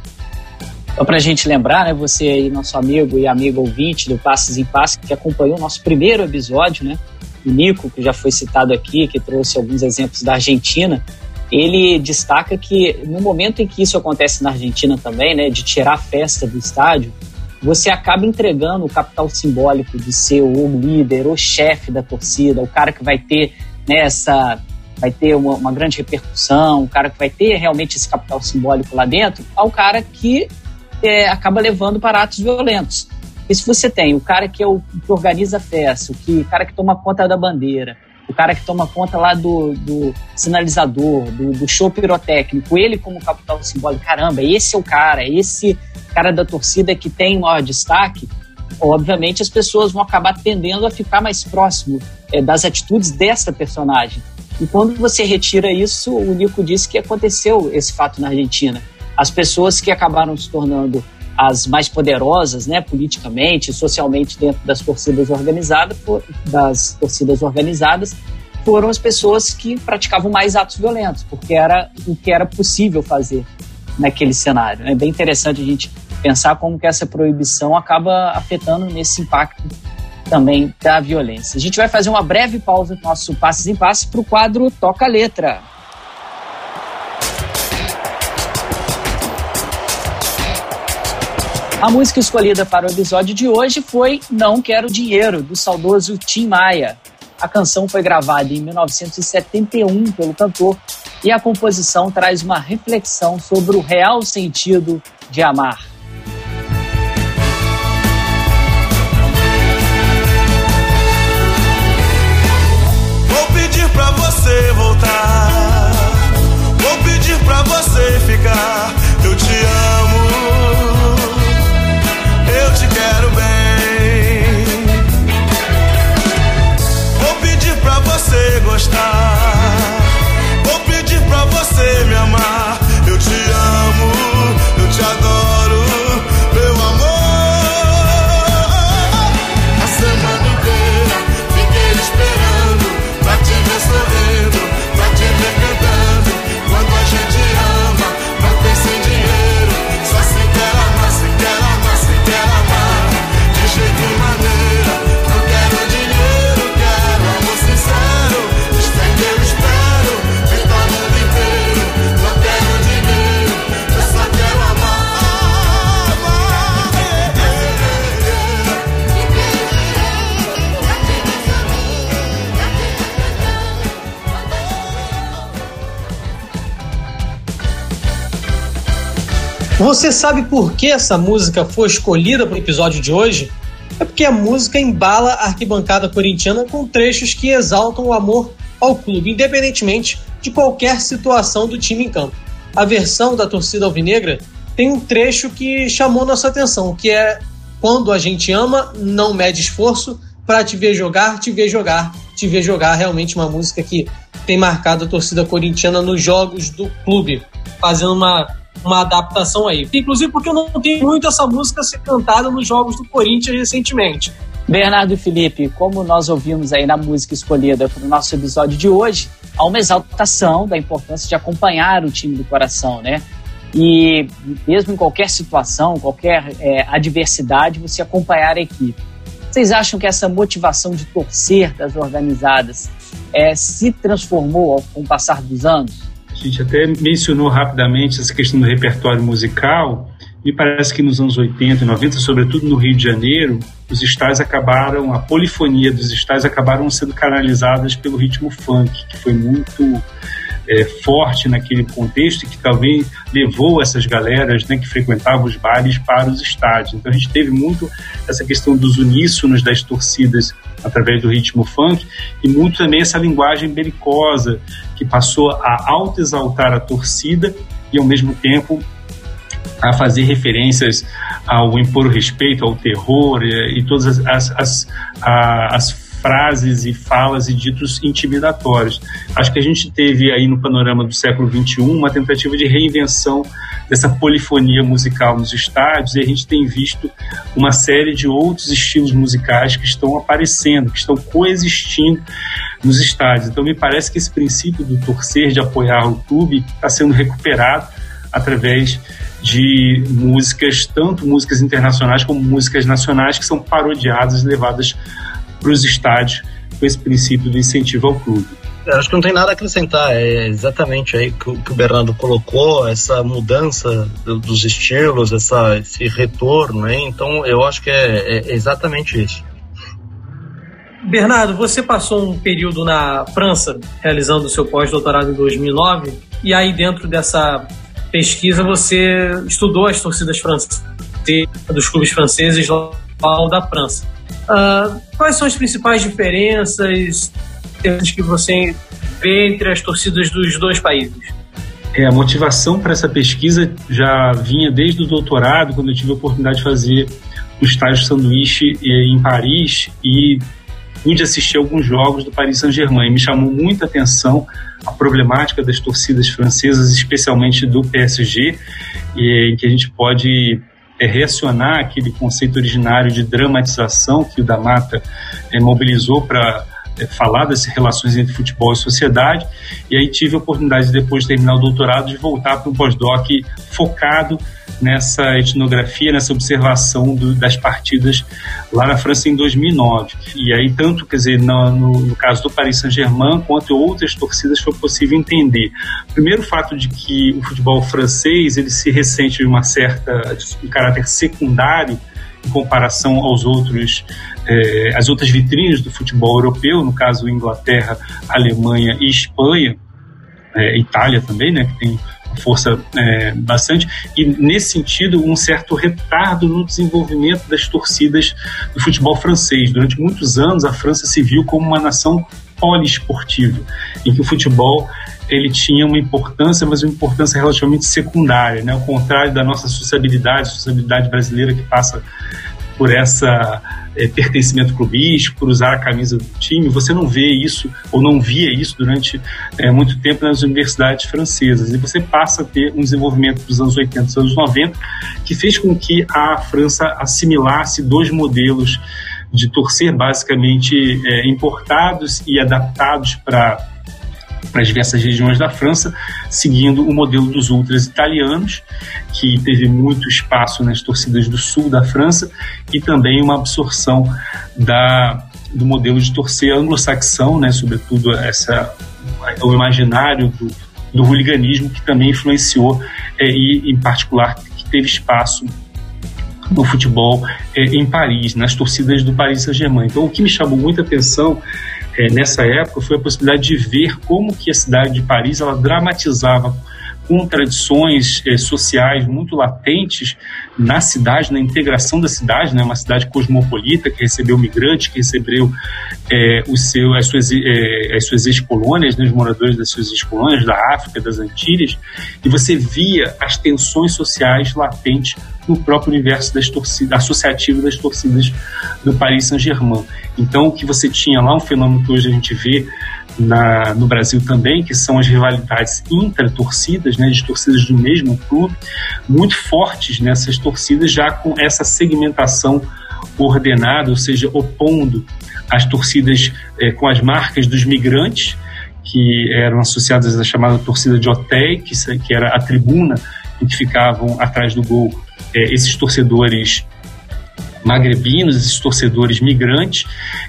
Speaker 1: Então, para a gente lembrar, né, você aí, nosso amigo e amigo ouvinte do Passes em Passes, que acompanhou o nosso primeiro episódio, né, o Nico, que já foi citado aqui, que trouxe alguns exemplos da Argentina, ele destaca que no momento em que isso acontece na Argentina também, né, de tirar a festa do estádio, você acaba entregando o capital simbólico de ser o líder, o chefe da torcida, o cara que vai ter nessa né, vai ter uma, uma, grande repercussão, o cara que vai ter realmente esse capital simbólico lá dentro, ao cara que é, acaba levando para atos violentos. E se você tem o cara que é o que organiza a festa, o, que, o cara que toma conta da bandeira, o cara que toma conta lá do, do sinalizador, do, do, show pirotécnico, ele como capital simbólico, caramba, esse é o cara, esse cara da torcida que tem maior destaque, obviamente as pessoas vão acabar tendendo a ficar mais próximo é, das atitudes dessa personagem. E quando você retira isso, o Nico disse que aconteceu esse fato na Argentina. As pessoas que acabaram se tornando as mais poderosas, né, politicamente, socialmente dentro das torcidas organizadas, das torcidas organizadas, foram as pessoas que praticavam mais atos violentos, porque era o que era possível fazer naquele cenário. É bem interessante a gente pensar como que essa proibição acaba afetando nesse impacto também da violência. A gente vai fazer uma breve pausa no nosso Passes em Passes para o quadro Toca Letra. A música escolhida para o episódio de hoje foi Não Quero Dinheiro, do saudoso Tim Maia. A canção foi gravada em 1971 pelo cantor e a composição traz uma reflexão sobre o real sentido de amar.
Speaker 5: Vou pedir pra você voltar, vou pedir pra você ficar. Eu te amo gostar. Você
Speaker 2: sabe por que essa música foi escolhida para o episódio de hoje? É porque a música embala a arquibancada corintiana com trechos que exaltam o amor ao clube, independentemente de qualquer situação do time em campo. A versão da torcida alvinegra tem um trecho que chamou nossa atenção, que é quando a gente ama, não mede esforço para te ver jogar, te ver jogar, te ver jogar. Realmente uma música que tem marcado a torcida corintiana nos jogos do clube, fazendo uma, uma adaptação aí. Inclusive porque eu não tenho muito essa música ser cantada nos jogos do Corinthians recentemente.
Speaker 1: Bernardo e Felipe, como nós ouvimos aí na música escolhida para o nosso episódio de hoje, há uma exaltação da importância de acompanhar o time do coração, né? E mesmo em qualquer situação, qualquer é, adversidade, você acompanhar a equipe. Vocês acham que essa motivação de torcer das organizadas é, se transformou com o passar dos anos?
Speaker 3: A gente até mencionou rapidamente essa questão do repertório musical. Me parece que nos anos 80 e 90, sobretudo no Rio de Janeiro, os estádios acabaram, a polifonia dos estádios acabaram sendo canalizadas pelo ritmo funk, que foi muito é, forte naquele contexto que talvez levou essas galeras né, que frequentavam os bares para os estádios. Então a gente teve muito essa questão dos uníssonos das torcidas através do ritmo funk e muito também essa linguagem belicosa que passou a auto-exaltar a torcida e ao mesmo tempo a fazer referências ao impor o respeito, ao terror e, e todas as, as, as, as frases e falas e ditos intimidatórios. Acho que a gente teve aí no panorama do século XXI uma tentativa de reinvenção dessa polifonia musical nos estádios e a gente tem visto uma série de outros estilos musicais que estão aparecendo, que estão coexistindo nos estádios. Então me parece que esse princípio do torcer, de apoiar o clube, está sendo recuperado através de músicas, tanto músicas internacionais como músicas nacionais, que são parodiadas, levadas para os estádios com esse princípio do incentivo ao clube.
Speaker 4: Eu acho que não tem nada a acrescentar, é exatamente aí que, que o Bernardo colocou, essa mudança dos estilos, essa, esse retorno, né? então eu acho que é, é exatamente isso.
Speaker 2: Bernardo, você passou um período na França realizando o seu pós-doutorado em 2009 e aí dentro dessa pesquisa você estudou as torcidas francesas dos clubes franceses lá da França. Uh, quais são as principais diferenças que você vê entre as torcidas dos dois países?
Speaker 3: É, a motivação para essa pesquisa já vinha desde o doutorado, quando eu tive a oportunidade de fazer o estágio sanduíche eh, em Paris e pude assistir alguns jogos do Paris Saint-Germain. Me chamou muita atenção a problemática das torcidas francesas, especialmente do PSG, em que a gente pode é, reacionar aquele conceito originário de dramatização que o da Mata é, mobilizou para é, falar das relações entre futebol e sociedade. E aí tive a oportunidade, depois de terminar o doutorado, de voltar para um pós-doc focado nessa etnografia, nessa observação do, das partidas lá na França em 2009. E aí, tanto, quer dizer, no, no, no caso do Paris Saint-Germain, quanto outras torcidas, foi possível entender. Primeiro, o fato de que o futebol francês ele se ressente de uma certa, de um caráter secundário em comparação aos outros eh, as outras vitrines do futebol europeu, no caso Inglaterra, Alemanha e Espanha, eh, Itália também, né, que tem força é, bastante, e nesse sentido, um certo retardo no desenvolvimento das torcidas do futebol francês. Durante muitos anos, a França se viu como uma nação poliesportiva, em que o futebol ele tinha uma importância, mas uma importância relativamente secundária, né? ao contrário da nossa sociabilidade, sociabilidade brasileira que passa por essa é, pertencimento clubístico, por usar a camisa do time. Você não vê isso ou não via isso durante é, muito tempo nas universidades francesas. E você passa a ter um desenvolvimento dos anos 80 dos anos 90 que fez com que a França assimilasse dois modelos de torcer basicamente é, importados e adaptados para para as diversas regiões da França, seguindo o modelo dos ultras italianos, que teve muito espaço nas torcidas do sul da França, e também uma absorção da, do modelo de torcer anglo-saxão, né, sobretudo essa, o imaginário do, do hooliganismo, que também influenciou, é, e em particular que teve espaço no futebol é, em Paris, nas torcidas do Paris Saint-Germain. Então, o que me chamou muita atenção é, nessa época foi a possibilidade de ver como que a cidade de Paris ela dramatizava com tradições eh, sociais muito latentes na cidade, na integração da cidade, né, uma cidade cosmopolita que recebeu migrantes, que recebeu eh, o seu, as suas, eh, as suas ex-colônias, né, os moradores das suas ex-colônias, da África, das Antilhas, e você via as tensões sociais latentes no próprio universo das torcidas, associativo das torcidas do Paris Saint-Germain. Então, o que você tinha lá, um fenômeno que hoje a gente vê na, no Brasil também, que são as rivalidades intra-torcidas, né, de torcidas do mesmo clube, muito fortes nessas torcidas, já com essa segmentação ordenada, ou seja, opondo as torcidas eh, com as marcas dos migrantes, que eram associadas à chamada torcida de hotéis, que, que era a tribuna em que ficavam atrás do gol eh, esses torcedores magrebinos, esses torcedores migrantes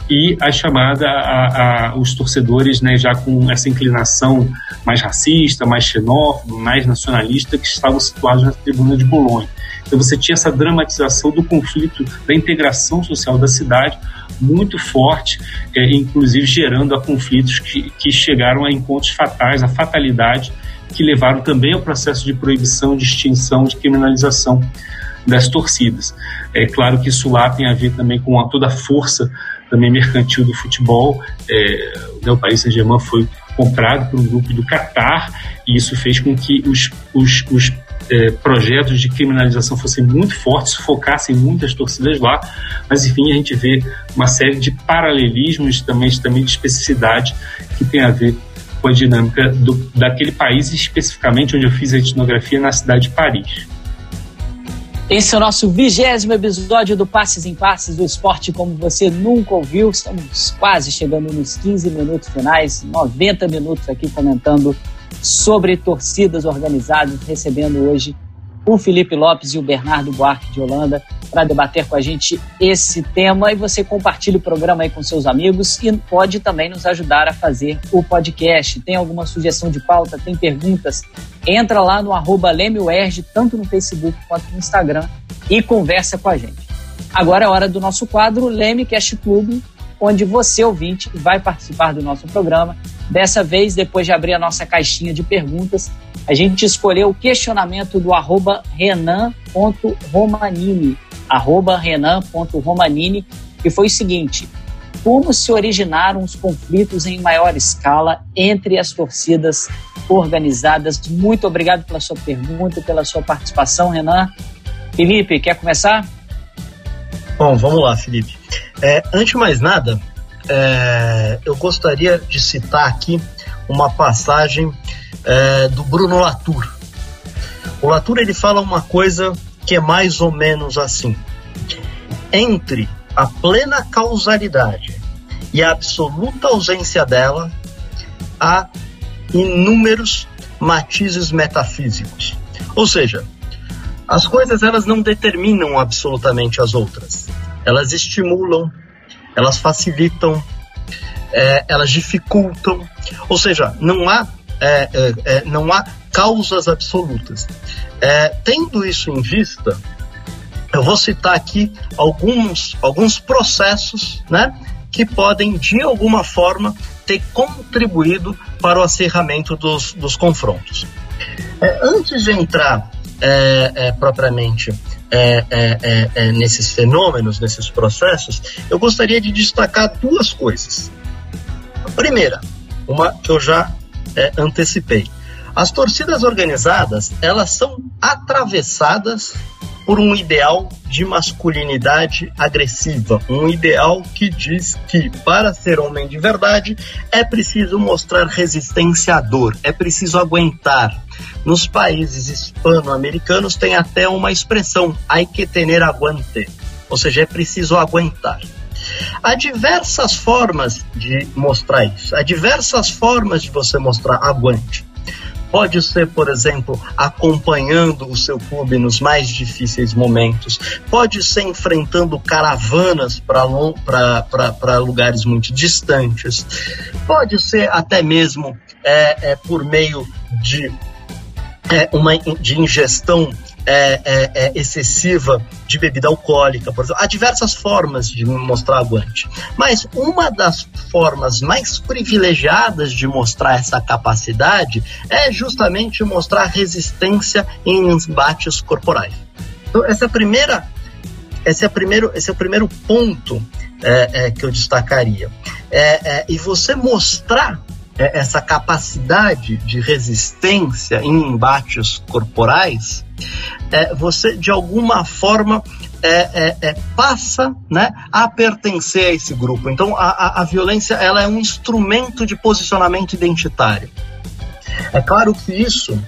Speaker 3: e a chamada a, a, os torcedores né, já com essa inclinação mais racista, mais xenófobo, mais nacionalista que estavam situados na tribuna de Bolonha. Então você tinha essa dramatização do conflito, da integração social da cidade muito forte, é, inclusive gerando a conflitos que, que chegaram a encontros fatais, a fatalidade que levaram também ao processo de proibição, de extinção, de criminalização das torcidas. É claro que isso lá tem a ver também com a, toda a força também mercantil do futebol. É, né, o Paris Saint-Germain foi comprado por um grupo do Catar e isso fez com que os, os, os é, projetos de criminalização fossem muito fortes, focassem muitas torcidas lá, mas enfim, a gente vê uma série de paralelismos também, também de especificidade que tem a ver com a dinâmica do, daquele país, especificamente onde eu fiz a etnografia na cidade de Paris.
Speaker 1: Esse é o nosso vigésimo episódio do Passes em Passes do Esporte como você nunca ouviu. Estamos quase chegando nos 15 minutos finais, 90 minutos aqui comentando sobre torcidas organizadas, recebendo hoje o Felipe Lopes e o Bernardo Buarque de Holanda para debater com a gente esse tema e você compartilha o programa aí com seus amigos e pode também nos ajudar a fazer o podcast. Tem alguma sugestão de pauta, tem perguntas, entra lá no arroba tanto no Facebook quanto no Instagram e conversa com a gente. Agora é hora do nosso quadro Leme Cast Club, onde você, ouvinte, vai participar do nosso programa. Dessa vez, depois de abrir a nossa caixinha de perguntas, a gente escolheu o questionamento do arroba renan.romanini, arroba renan.romanini, que foi o seguinte, como se originaram os conflitos em maior escala entre as torcidas organizadas? Muito obrigado pela sua pergunta, pela sua participação, Renan. Felipe, quer começar?
Speaker 4: Bom, vamos lá, Felipe. É, antes de mais nada, é, eu gostaria de citar aqui uma passagem é, do Bruno Latour. O Latour ele fala uma coisa que é mais ou menos assim: entre a plena causalidade e a absoluta ausência dela, há inúmeros matizes metafísicos. Ou seja, as coisas elas não determinam absolutamente as outras. Elas estimulam, elas facilitam, é, elas dificultam. Ou seja, não há é, é, é, não há causas absolutas. É, tendo isso em vista, eu vou citar aqui alguns, alguns processos né, que podem, de alguma forma, ter contribuído para o acerramento dos, dos confrontos. É, antes de entrar propriamente é, é, é, nesses fenômenos, nesses processos, eu gostaria de destacar duas coisas. A primeira, uma que eu já é, antecipei. As torcidas organizadas, elas são atravessadas por um ideal de masculinidade agressiva, um ideal que diz que para ser homem de verdade é preciso mostrar resistência à dor, é preciso aguentar. Nos países hispano-americanos tem até uma expressão, hay que tener aguante, ou seja, é preciso aguentar. Há diversas formas de mostrar isso, há diversas formas de você mostrar aguante. Pode ser, por exemplo, acompanhando o seu clube nos mais difíceis momentos. Pode ser enfrentando caravanas para lugares muito distantes. Pode ser até mesmo é, é por meio de, é, uma, de ingestão é, é, é, excessiva de bebida alcoólica, por exemplo. Há diversas formas de mostrar aguante. Mas uma das formas mais privilegiadas de mostrar essa capacidade é justamente mostrar resistência em embates corporais. Então, essa é primeira, esse é, primeiro, esse é o primeiro ponto é, é, que eu destacaria. É, e você mostrar essa capacidade de resistência em embates corporais, é, você de alguma forma é, é, é, passa né, a pertencer a esse grupo. Então a, a violência ela é um instrumento de posicionamento identitário. É claro que isso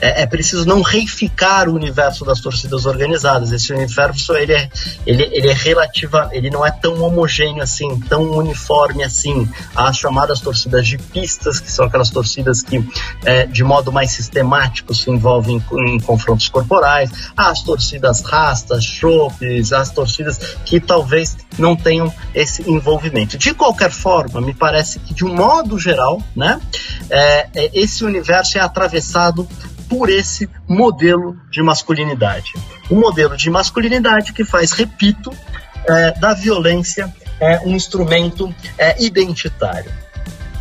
Speaker 4: é, é, preciso não reificar o universo das torcidas organizadas. Esse universo ele é, ele, ele é relativa, ele não é tão homogêneo assim, tão uniforme assim. As chamadas torcidas de pistas, que são aquelas torcidas que é, de modo mais sistemático se envolvem em, em confrontos corporais. As torcidas rastas, chopes, as torcidas que talvez não tenham esse envolvimento. De qualquer forma, me parece que de um modo geral, né, é, é esse universo é atravessado por esse modelo de masculinidade. Um modelo de masculinidade que faz, repito, é, da violência é, um instrumento é, identitário.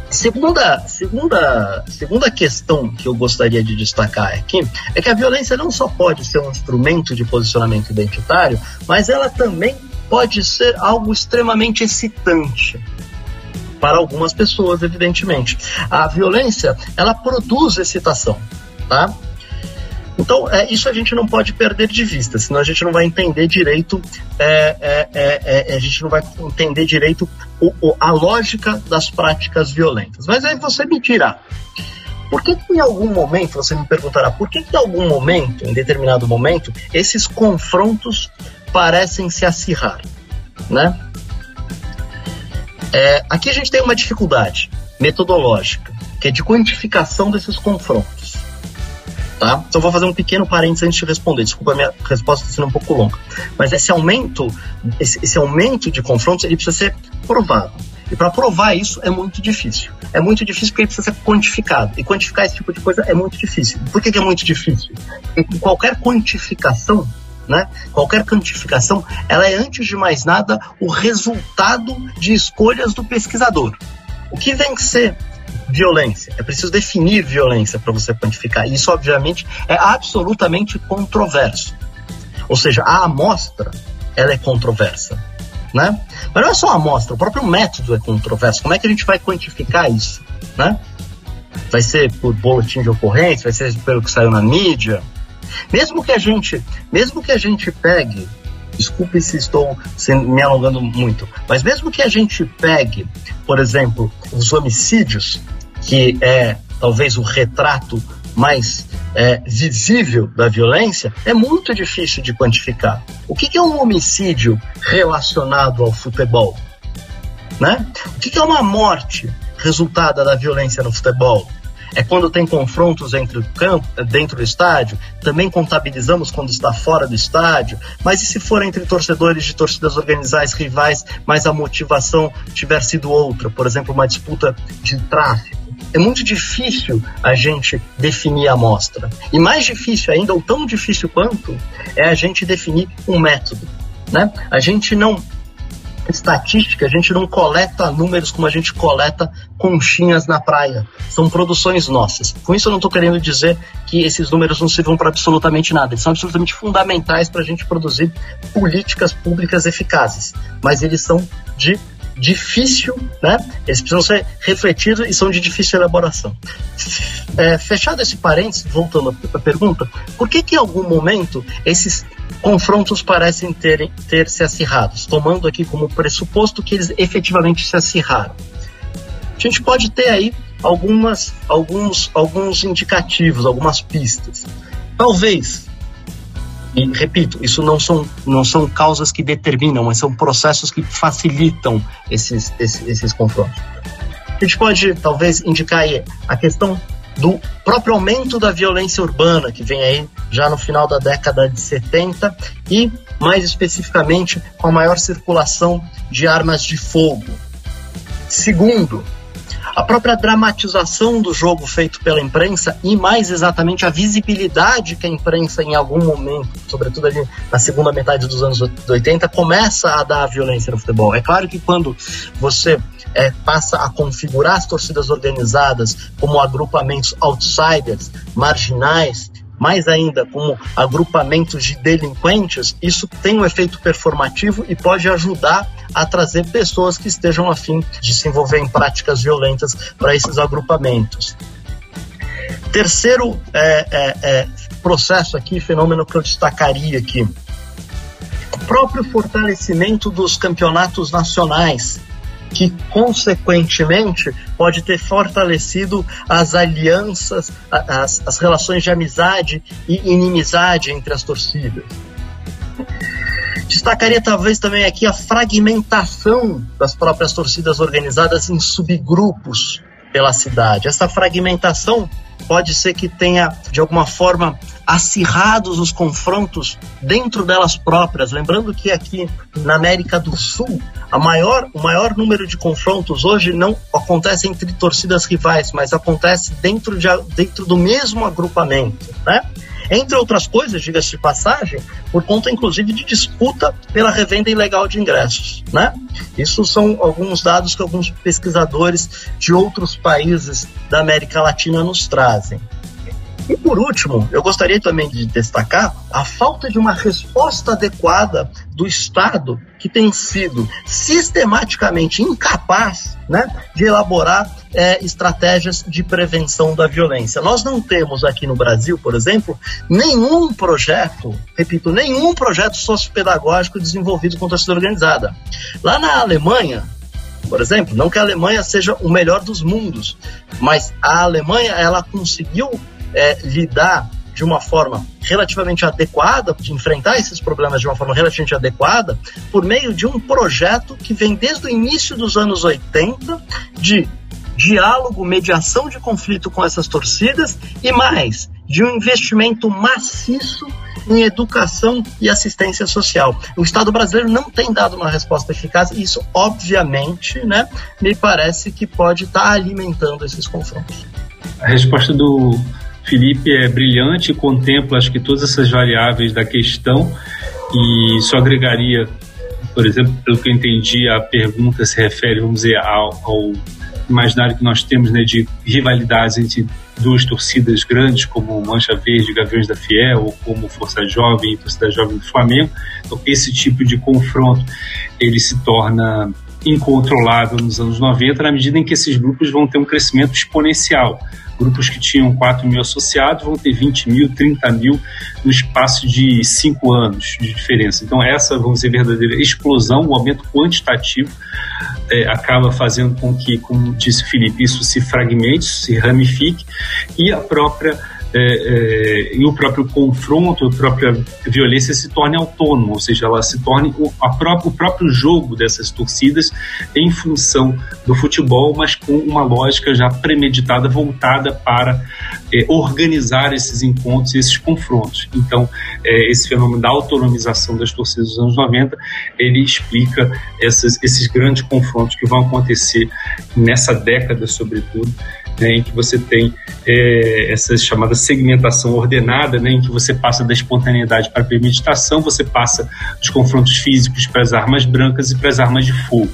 Speaker 4: Segunda, segunda, segunda questão que eu gostaria de destacar aqui é que a violência não só pode ser um instrumento de posicionamento identitário, mas ela também pode ser algo extremamente excitante para algumas pessoas, evidentemente. A violência, ela produz excitação tá? Então, é, isso a gente não pode perder de vista, senão a gente não vai entender direito, é, é, é, é a gente não vai entender direito o, o, a lógica das práticas violentas. Mas aí você me dirá, por que, que, em algum momento, você me perguntará, por que, que em algum momento, em determinado momento, esses confrontos parecem se acirrar, né? É, aqui a gente tem uma dificuldade metodológica, que é de quantificação desses confrontos tá? Então vou fazer um pequeno parênteses antes de responder. Desculpa, a minha resposta está sendo um pouco longa. Mas esse aumento, esse, esse aumento de confrontos, ele precisa ser provado. E para provar isso é muito difícil. É muito difícil porque ele precisa ser quantificado. E quantificar esse tipo de coisa é muito difícil. Por que, que é muito difícil? Porque qualquer quantificação né? Qualquer quantificação, ela é antes de mais nada o resultado de escolhas do pesquisador. O que vem ser violência. É preciso definir violência para você quantificar. Isso, obviamente, é absolutamente controverso. Ou seja, a amostra ela é controversa. Né? Mas não é só a amostra, o próprio método é controverso. Como é que a gente vai quantificar isso? Né? Vai ser por boletim de ocorrência, vai ser pelo que saiu na mídia. Mesmo que a gente, mesmo que a gente pegue Desculpe se estou me alongando muito, mas mesmo que a gente pegue, por exemplo, os homicídios, que é talvez o retrato mais é, visível da violência, é muito difícil de quantificar. O que, que é um homicídio relacionado ao futebol? Né? O que, que é uma morte resultada da violência no futebol? é quando tem confrontos entre o campo, dentro do estádio, também contabilizamos quando está fora do estádio, mas e se for entre torcedores de torcidas organizadas rivais, mas a motivação tiver sido outra, por exemplo, uma disputa de tráfico? É muito difícil a gente definir a amostra. E mais difícil ainda, ou tão difícil quanto, é a gente definir um método. Né? A gente não estatística, a gente não coleta números como a gente coleta conchinhas na praia. São produções nossas. Com isso, eu não estou querendo dizer que esses números não sirvam para absolutamente nada. Eles são absolutamente fundamentais para a gente produzir políticas públicas eficazes. Mas eles são de difícil, né? Eles precisam ser refletidos e são de difícil elaboração. É, fechado esse parênteses, voltando à pergunta, por que que em algum momento esses confrontos parecem ter, ter se acirrados, tomando aqui como pressuposto que eles efetivamente se acirraram? A gente pode ter aí algumas, alguns, alguns indicativos, algumas pistas. Talvez e repito, isso não são, não são causas que determinam, mas são processos que facilitam esses, esses, esses confrontos. A gente pode talvez indicar aí a questão do próprio aumento da violência urbana, que vem aí já no final da década de 70, e mais especificamente com a maior circulação de armas de fogo. Segundo, A própria dramatização do jogo feito pela imprensa e mais exatamente a visibilidade que a imprensa em algum momento, sobretudo ali na segunda metade dos anos 80, começa a dar violência no futebol. É claro que quando você é, passa a configurar as torcidas organizadas como agrupamentos outsiders, marginais, mais ainda como agrupamentos de delinquentes, isso tem um efeito performativo e pode ajudar a trazer pessoas que estejam afim de se envolver em práticas violentas para esses agrupamentos. Terceiro é, é, é, processo aqui, fenômeno que eu destacaria aqui, o próprio fortalecimento dos campeonatos nacionais que, consequentemente, pode ter fortalecido as alianças, as, as relações de amizade e inimizade entre as torcidas. Destacaria talvez também aqui a fragmentação das próprias torcidas organizadas em subgrupos pela cidade. Essa fragmentação pode ser que tenha, de alguma forma, acirrados os confrontos dentro delas próprias. Lembrando que aqui na América do Sul, a maior, o maior número de confrontos hoje não acontece entre torcidas rivais, mas acontece dentro, de, dentro do mesmo agrupamento. Né? Entre outras coisas, diga-se de passagem, por conta inclusive de disputa pela revenda ilegal de ingressos. Né? Isso são alguns dados que alguns pesquisadores de outros países da América Latina nos trazem. E por último, eu gostaria também de destacar a falta de uma resposta adequada do Estado, que tem sido sistematicamente incapaz né, de elaborar é, estratégias de prevenção da violência. Nós não temos aqui no Brasil, por exemplo, nenhum projeto, repito, nenhum projeto sociopedagógico desenvolvido com torcida organizada. Lá na Alemanha, por exemplo, não que a Alemanha seja o melhor dos mundos, mas a Alemanha ela conseguiu é, lidar de uma forma relativamente adequada, de enfrentar esses problemas de uma forma relativamente adequada, por meio de um projeto que vem desde o início dos anos 80 de diálogo, mediação de conflito com essas torcidas e mais, de um investimento maciço em educação e assistência social. O Estado brasileiro não tem dado uma resposta eficaz e isso, obviamente, né, me parece que pode estar tá alimentando esses confrontos.
Speaker 3: A resposta do Felipe é brilhante contempla, acho que, todas essas variáveis da questão e só agregaria, por exemplo, pelo que eu entendi, a pergunta se refere, vamos dizer, ao, ao imaginário que nós temos né, de rivalidades entre duas torcidas grandes, como Mancha Verde e Gaviões da Fiel, ou como Força Jovem e Torcida Jovem do Flamengo. Então, esse tipo de confronto ele se torna incontrolável nos anos 90, na medida em que esses grupos vão ter um crescimento exponencial. Grupos que tinham 4 mil associados vão ter 20 mil, 30 mil no espaço de 5 anos de diferença. Então, essa, vamos dizer, verdadeira explosão, o aumento quantitativo, é, acaba fazendo com que, como disse Felipe, isso se fragmente, se ramifique e a própria é, é, e o próprio confronto, a própria violência se torne autônomo, ou seja, ela se torne o, próprio, o próprio jogo dessas torcidas em função do futebol, mas com uma lógica já premeditada, voltada para é, organizar esses encontros e esses confrontos. Então, é, esse fenômeno da autonomização das torcidas dos anos 90, ele explica essas, esses grandes confrontos que vão acontecer nessa década, sobretudo, né, em que você tem é, essa chamada segmentação ordenada, né, em que você passa da espontaneidade para a premeditação, você passa dos confrontos físicos para as armas brancas e para as armas de fogo.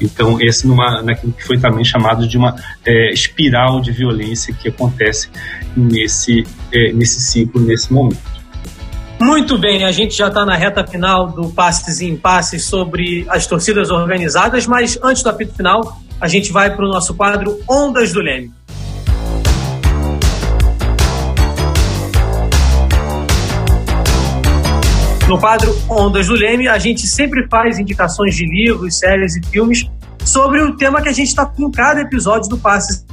Speaker 3: Então, esse numa, naquilo que foi também chamado de uma é, espiral de violência que acontece nesse, é, nesse ciclo, nesse momento.
Speaker 2: Muito bem, a gente já está na reta final do Passes e Impasses sobre as torcidas organizadas, mas antes do apito final, a gente vai para o nosso quadro Ondas do Leme. No quadro Ondas do Leme, a gente sempre faz indicações de livros, séries e filmes sobre o tema que a gente está em cada episódio do Passe.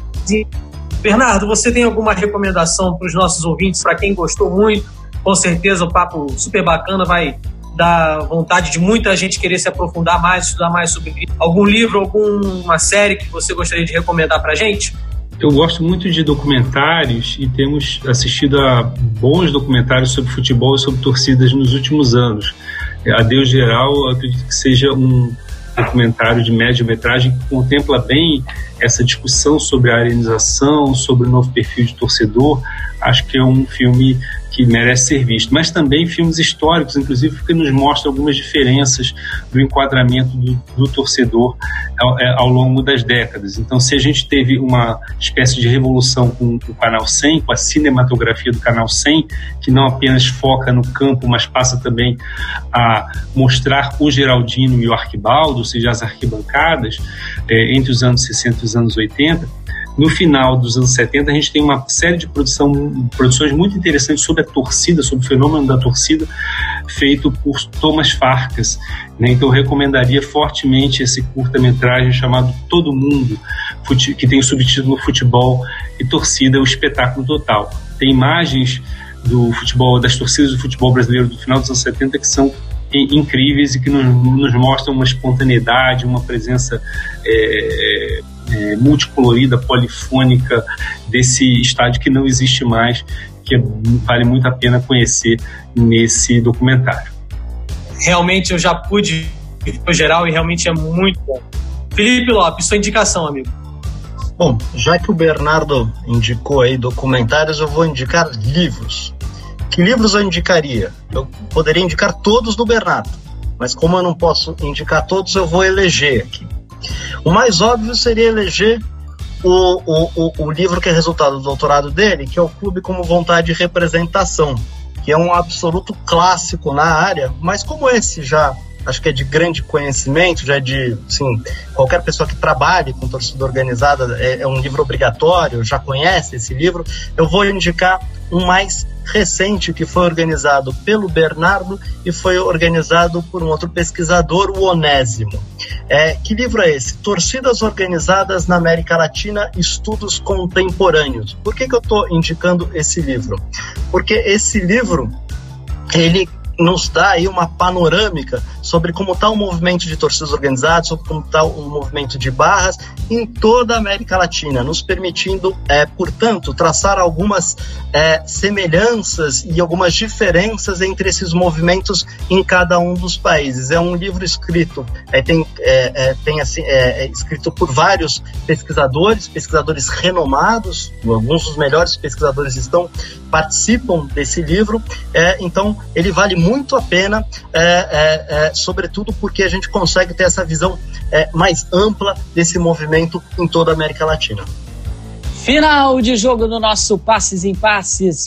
Speaker 2: Bernardo, você tem alguma recomendação para os nossos ouvintes, para quem gostou muito? Com certeza o papo super bacana vai dar vontade de muita gente querer se aprofundar mais, estudar mais sobre algum livro, alguma série que você gostaria de recomendar para a gente?
Speaker 3: Eu gosto muito de documentários e temos assistido a bons documentários sobre futebol e sobre torcidas nos últimos anos. A Deus Geral, acredito que seja um, documentário de média-metragem que contempla bem essa discussão sobre a arenização, sobre o novo perfil de torcedor. Acho que é um filme que merece ser visto, mas também filmes históricos, inclusive, que nos mostram algumas diferenças do enquadramento do, do torcedor ao, é, ao, longo das décadas. Então, se a gente teve uma espécie de revolução com, com o Canal 100, com a cinematografia do Canal 100, que não apenas foca no campo, mas passa também a mostrar o Geraldino e o Arquibaldo, ou seja, as arquibancadas, é, entre os anos 60 e os anos 80, no final dos anos 70, a gente tem uma série de produção, produções muito interessantes sobre a torcida, sobre o fenômeno da torcida, feito por Thomas Farkas. Né? Então, eu recomendaria fortemente esse curta-metragem chamado Todo Mundo, que tem o subtítulo Futebol e Torcida, o espetáculo total. Tem imagens do futebol, das torcidas do futebol brasileiro do final dos anos 70 que são incríveis e que nos, nos mostram uma espontaneidade, uma presença é, é, multicolorida, polifônica desse estádio que não existe mais, que vale muito a pena conhecer nesse documentário.
Speaker 2: Realmente eu já pude no geral e realmente é muito bom. Felipe Lopes, sua indicação, amigo.
Speaker 4: Bom, já que o Bernardo indicou aí documentários, eu vou indicar livros. Que livros eu indicaria? Eu poderia indicar todos do Bernardo, mas como eu não posso indicar todos, eu vou eleger aqui. O mais óbvio seria eleger o, o, o, livro que é resultado do doutorado dele, que é o Clube como Vontade e Representação, que é um absoluto clássico na área, mas como esse já acho que é de grande conhecimento, já é de, sim, qualquer pessoa que trabalhe com torcida organizada, é, é, um livro obrigatório, já conhece esse livro, eu vou indicar um mais recente que foi organizado pelo Bernardo e foi organizado por um outro pesquisador, o Onésimo. É, que livro é esse? Torcidas Organizadas na América Latina, Estudos Contemporâneos. Por que, que eu estou indicando esse livro? Porque esse livro ele nos dá aí uma panorâmica sobre como está o movimento de torcidas organizadas, sobre como está o movimento de barras em toda a América Latina, nos permitindo, é, portanto, traçar algumas é, semelhanças e algumas diferenças entre esses movimentos em cada um dos países. É um livro escrito, é, tem, é, é, tem assim, é, escrito por vários pesquisadores, pesquisadores renomados, alguns dos melhores pesquisadores estão participam desse livro, então ele vale muito a pena, é, é, é, sobretudo porque a gente consegue ter essa visão é, mais ampla desse movimento em toda a América Latina.
Speaker 1: Final de jogo do nosso Passes em Passes.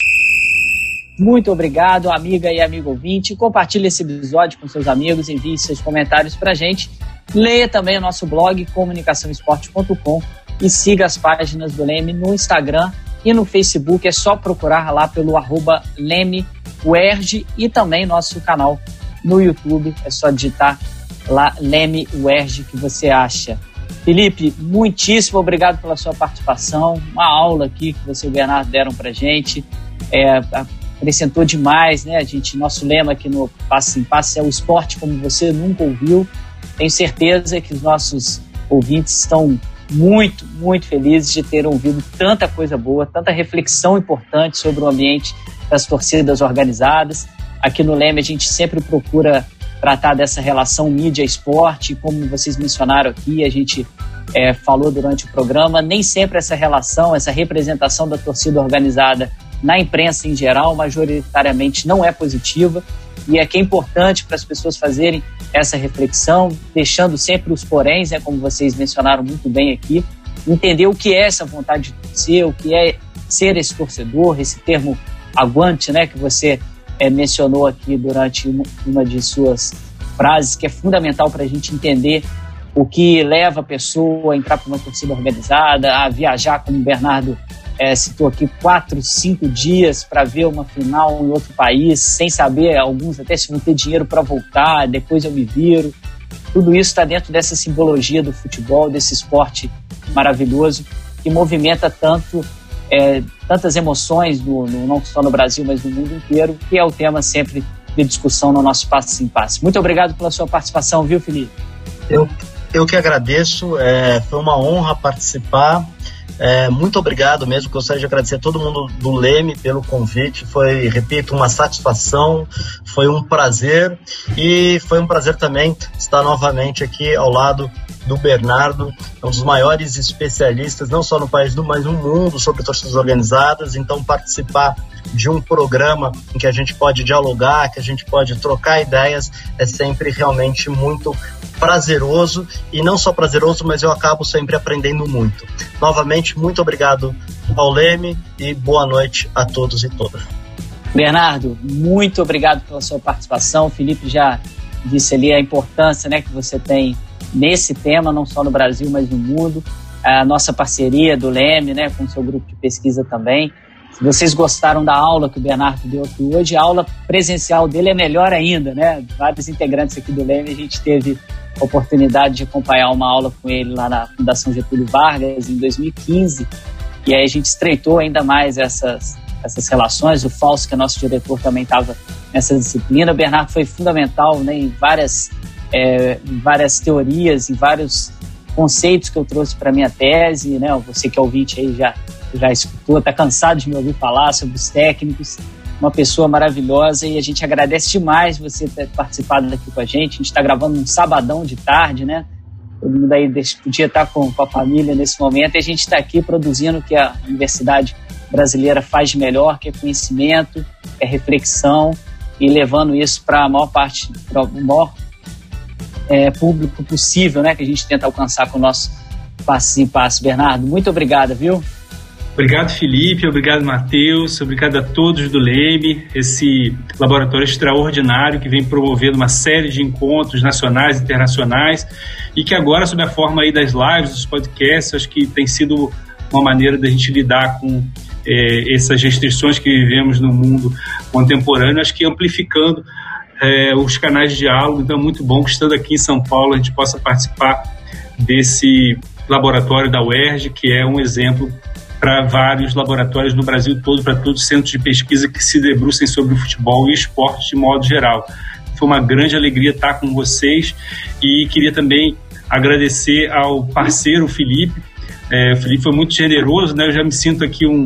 Speaker 1: Muito obrigado, amiga e amigo ouvinte. Compartilhe esse episódio com seus amigos, envie seus comentários para gente. Leia também o nosso blog comunicaçãoesporte.com e siga as páginas do Leme no Instagram e no Facebook. É só procurar lá pelo arroba Leme UERJ e também nosso canal no YouTube. É só digitar lá Leme UERJ que você acha. Felipe, muitíssimo obrigado pela sua participação. Uma aula aqui que você e o Bernardo deram para gente. É, acrescentou demais, né? A gente, nosso lema aqui no Passe em Passe é o esporte como você nunca ouviu. Tenho certeza que os nossos ouvintes estão muito, muito felizes de ter ouvido tanta coisa boa, tanta reflexão importante sobre o ambiente das torcidas organizadas. Aqui no Leme a gente sempre procura tratar dessa relação mídia-esporte, como vocês mencionaram aqui, a gente é, falou durante o programa, nem sempre essa relação, essa representação da torcida organizada na imprensa em geral, majoritariamente não é positiva, e é que é importante para as pessoas fazerem essa reflexão, deixando sempre os poréns, né, como vocês mencionaram muito bem aqui, entender o que é essa vontade de torcer, o que é ser esse torcedor, esse termo aguante, né, que você é, mencionou aqui durante uma, uma de suas frases, que é fundamental para a gente entender o que leva a pessoa a entrar para uma torcida organizada, a viajar, como o Bernardo é, citou aqui, quatro, cinco dias para ver uma final em outro país, sem saber, alguns até se vão ter dinheiro para voltar, depois eu me viro. Tudo isso está dentro dessa simbologia do futebol, desse esporte maravilhoso que movimenta tanto é, tantas emoções, no, no, não só no Brasil, mas no mundo inteiro, que é o tema sempre de discussão no nosso Passo em Passo. Muito obrigado pela sua participação, viu, Felipe?
Speaker 4: Eu, eu que agradeço, é, foi uma honra participar. É, muito obrigado mesmo. Gostaria de agradecer a todo mundo do Leme pelo convite. Foi, repito, uma satisfação, foi um prazer e foi um prazer também estar novamente aqui ao lado do Bernardo, um dos maiores especialistas, não só no país, mas no mundo, sobre torcidas organizadas. Então, participar de um programa em que a gente pode dialogar, que a gente pode trocar ideias, é sempre realmente muito prazeroso e não só prazeroso, mas eu acabo sempre aprendendo muito. Novamente, muito obrigado ao Leme e boa noite a todos e todas.
Speaker 1: Bernardo, muito obrigado pela sua participação. O Felipe já disse ali a importância né, que você tem nesse tema, não só no Brasil, mas no mundo. A nossa parceria do Leme, né, com o seu grupo de pesquisa também. Se vocês gostaram da aula que o Bernardo deu aqui hoje, a aula presencial dele é melhor ainda, né? Vários integrantes aqui do Leme, a gente teve a oportunidade de acompanhar uma aula com ele lá na Fundação Getúlio Vargas em 2015. E aí a gente estreitou ainda mais essas, essas relações. O Fausto, que é nosso diretor, também estava nessa disciplina. O Bernardo foi fundamental né, em várias, é, várias teorias, em vários conceitos que eu trouxe para minha tese. Né? Você que é ouvinte aí já já escutou, está cansado de me ouvir falar sobre os técnicos. Uma pessoa maravilhosa e a gente agradece demais você ter participado aqui com a gente. A gente está gravando um sabadão de tarde, né? Todo mundo aí podia estar com, com a família nesse momento e a gente está aqui produzindo o que a Universidade Brasileira faz melhor, que é conhecimento, é reflexão e levando isso para a maior parte, para o maior é, público possível, né? Que a gente tenta alcançar com o nosso passo em passo. Bernardo, muito obrigado, viu?
Speaker 3: Obrigado, Felipe. Obrigado, Matheus. Obrigado a todos do LEME, esse laboratório extraordinário que vem promovendo uma série de encontros nacionais e internacionais e que agora, sob a forma aí das lives, dos podcasts, acho que tem sido uma maneira da gente lidar com é, essas restrições que vivemos no mundo contemporâneo, acho que amplificando é, os canais de diálogo. Então, é muito bom que, estando aqui em São Paulo, a gente possa participar desse laboratório da UERJ, que é um exemplo para vários laboratórios no Brasil todo, para todos os centros de pesquisa que se debrucem sobre o futebol e esporte de modo geral. Foi uma grande alegria estar com vocês e queria também agradecer ao parceiro Felipe. É, o Felipe foi muito generoso, né? Eu já me sinto aqui um,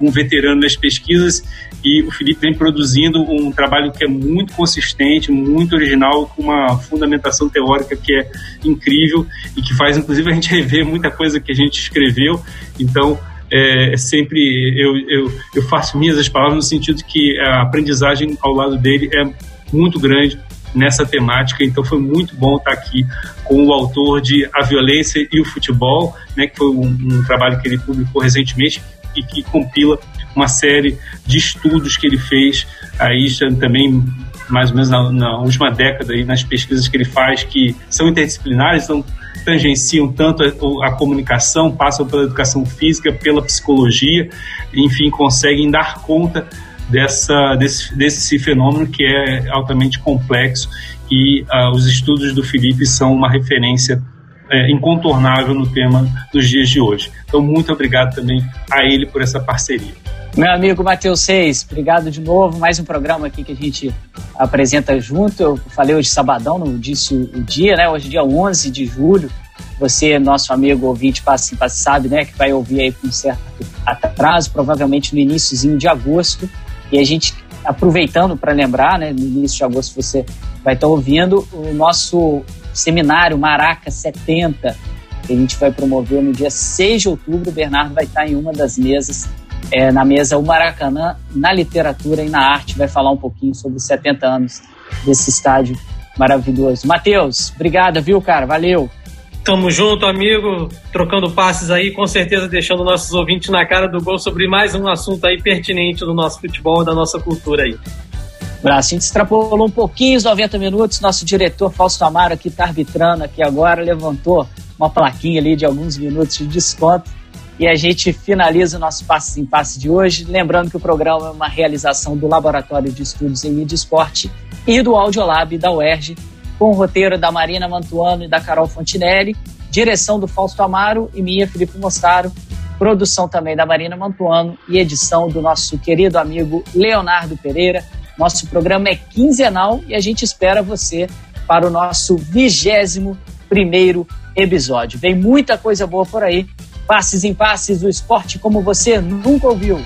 Speaker 3: um veterano nas pesquisas e o Felipe vem produzindo um trabalho que é muito consistente, muito original, com uma fundamentação teórica que é incrível e que faz, inclusive, a gente (laughs) rever muita coisa que a gente escreveu. Então, é, é, sempre eu, eu, eu faço minhas as palavras no sentido que a aprendizagem ao lado dele é muito grande nessa temática, então foi muito bom estar aqui com o autor de A Violência e o Futebol, né, que foi um, um trabalho que ele publicou recentemente e que compila uma série de estudos que ele fez aí também mais ou menos na, na última década aí nas pesquisas que ele faz que são interdisciplinares, então tangenciam tanto a, a, comunicação, passam pela educação física, pela psicologia, enfim, conseguem dar conta dessa, desse, desse fenômeno que é altamente complexo e uh, os estudos do Felipe são uma referência é, incontornável no tema dos dias de hoje. Então, muito obrigado também a ele por essa parceria.
Speaker 1: Meu amigo Matheus Seis, obrigado de novo. Mais um programa aqui que a gente apresenta junto. Eu falei hoje sabadão, não disse o dia, né? Hoje é dia 11 de julho. Você, nosso amigo ouvinte, sabe, né? Que vai ouvir aí com certo atraso, provavelmente no iníciozinho de agosto. E a gente, aproveitando para lembrar, né? No início de agosto você vai estar ouvindo o nosso seminário Maraca 70, que a gente vai promover no dia 6 de outubro. O Bernardo vai estar em uma das mesas é, na mesa o Maracanã na literatura e na arte. Vai falar um pouquinho sobre os 70 anos desse estádio maravilhoso. Matheus, obrigado, viu, cara? Valeu.
Speaker 2: Tamo junto, amigo, trocando passes aí, com certeza deixando nossos ouvintes na cara do gol sobre mais um assunto aí pertinente do nosso futebol, da nossa cultura aí.
Speaker 1: Braço, a gente extrapolou um pouquinho os 90 minutos, nosso diretor Fausto Amaro aqui está arbitrando aqui agora, levantou uma plaquinha ali de alguns minutos de desconto e a gente finaliza o nosso passe em passe de hoje. Lembrando que o programa é uma realização do Laboratório de Estudos em Mídia Esporte e do Audiolab da UERJ, com o roteiro da Marina Mantuano e da Carol Fontinelli, direção do Fausto Amaro e minha, Felipe Mostaro, produção também da Marina Mantuano e edição do nosso querido amigo Leonardo Pereira. Nosso programa é quinzenal e a gente espera você para o nosso vigésimo primeiro episódio. Vem muita coisa boa por aí Passes em passes, o esporte como você nunca ouviu.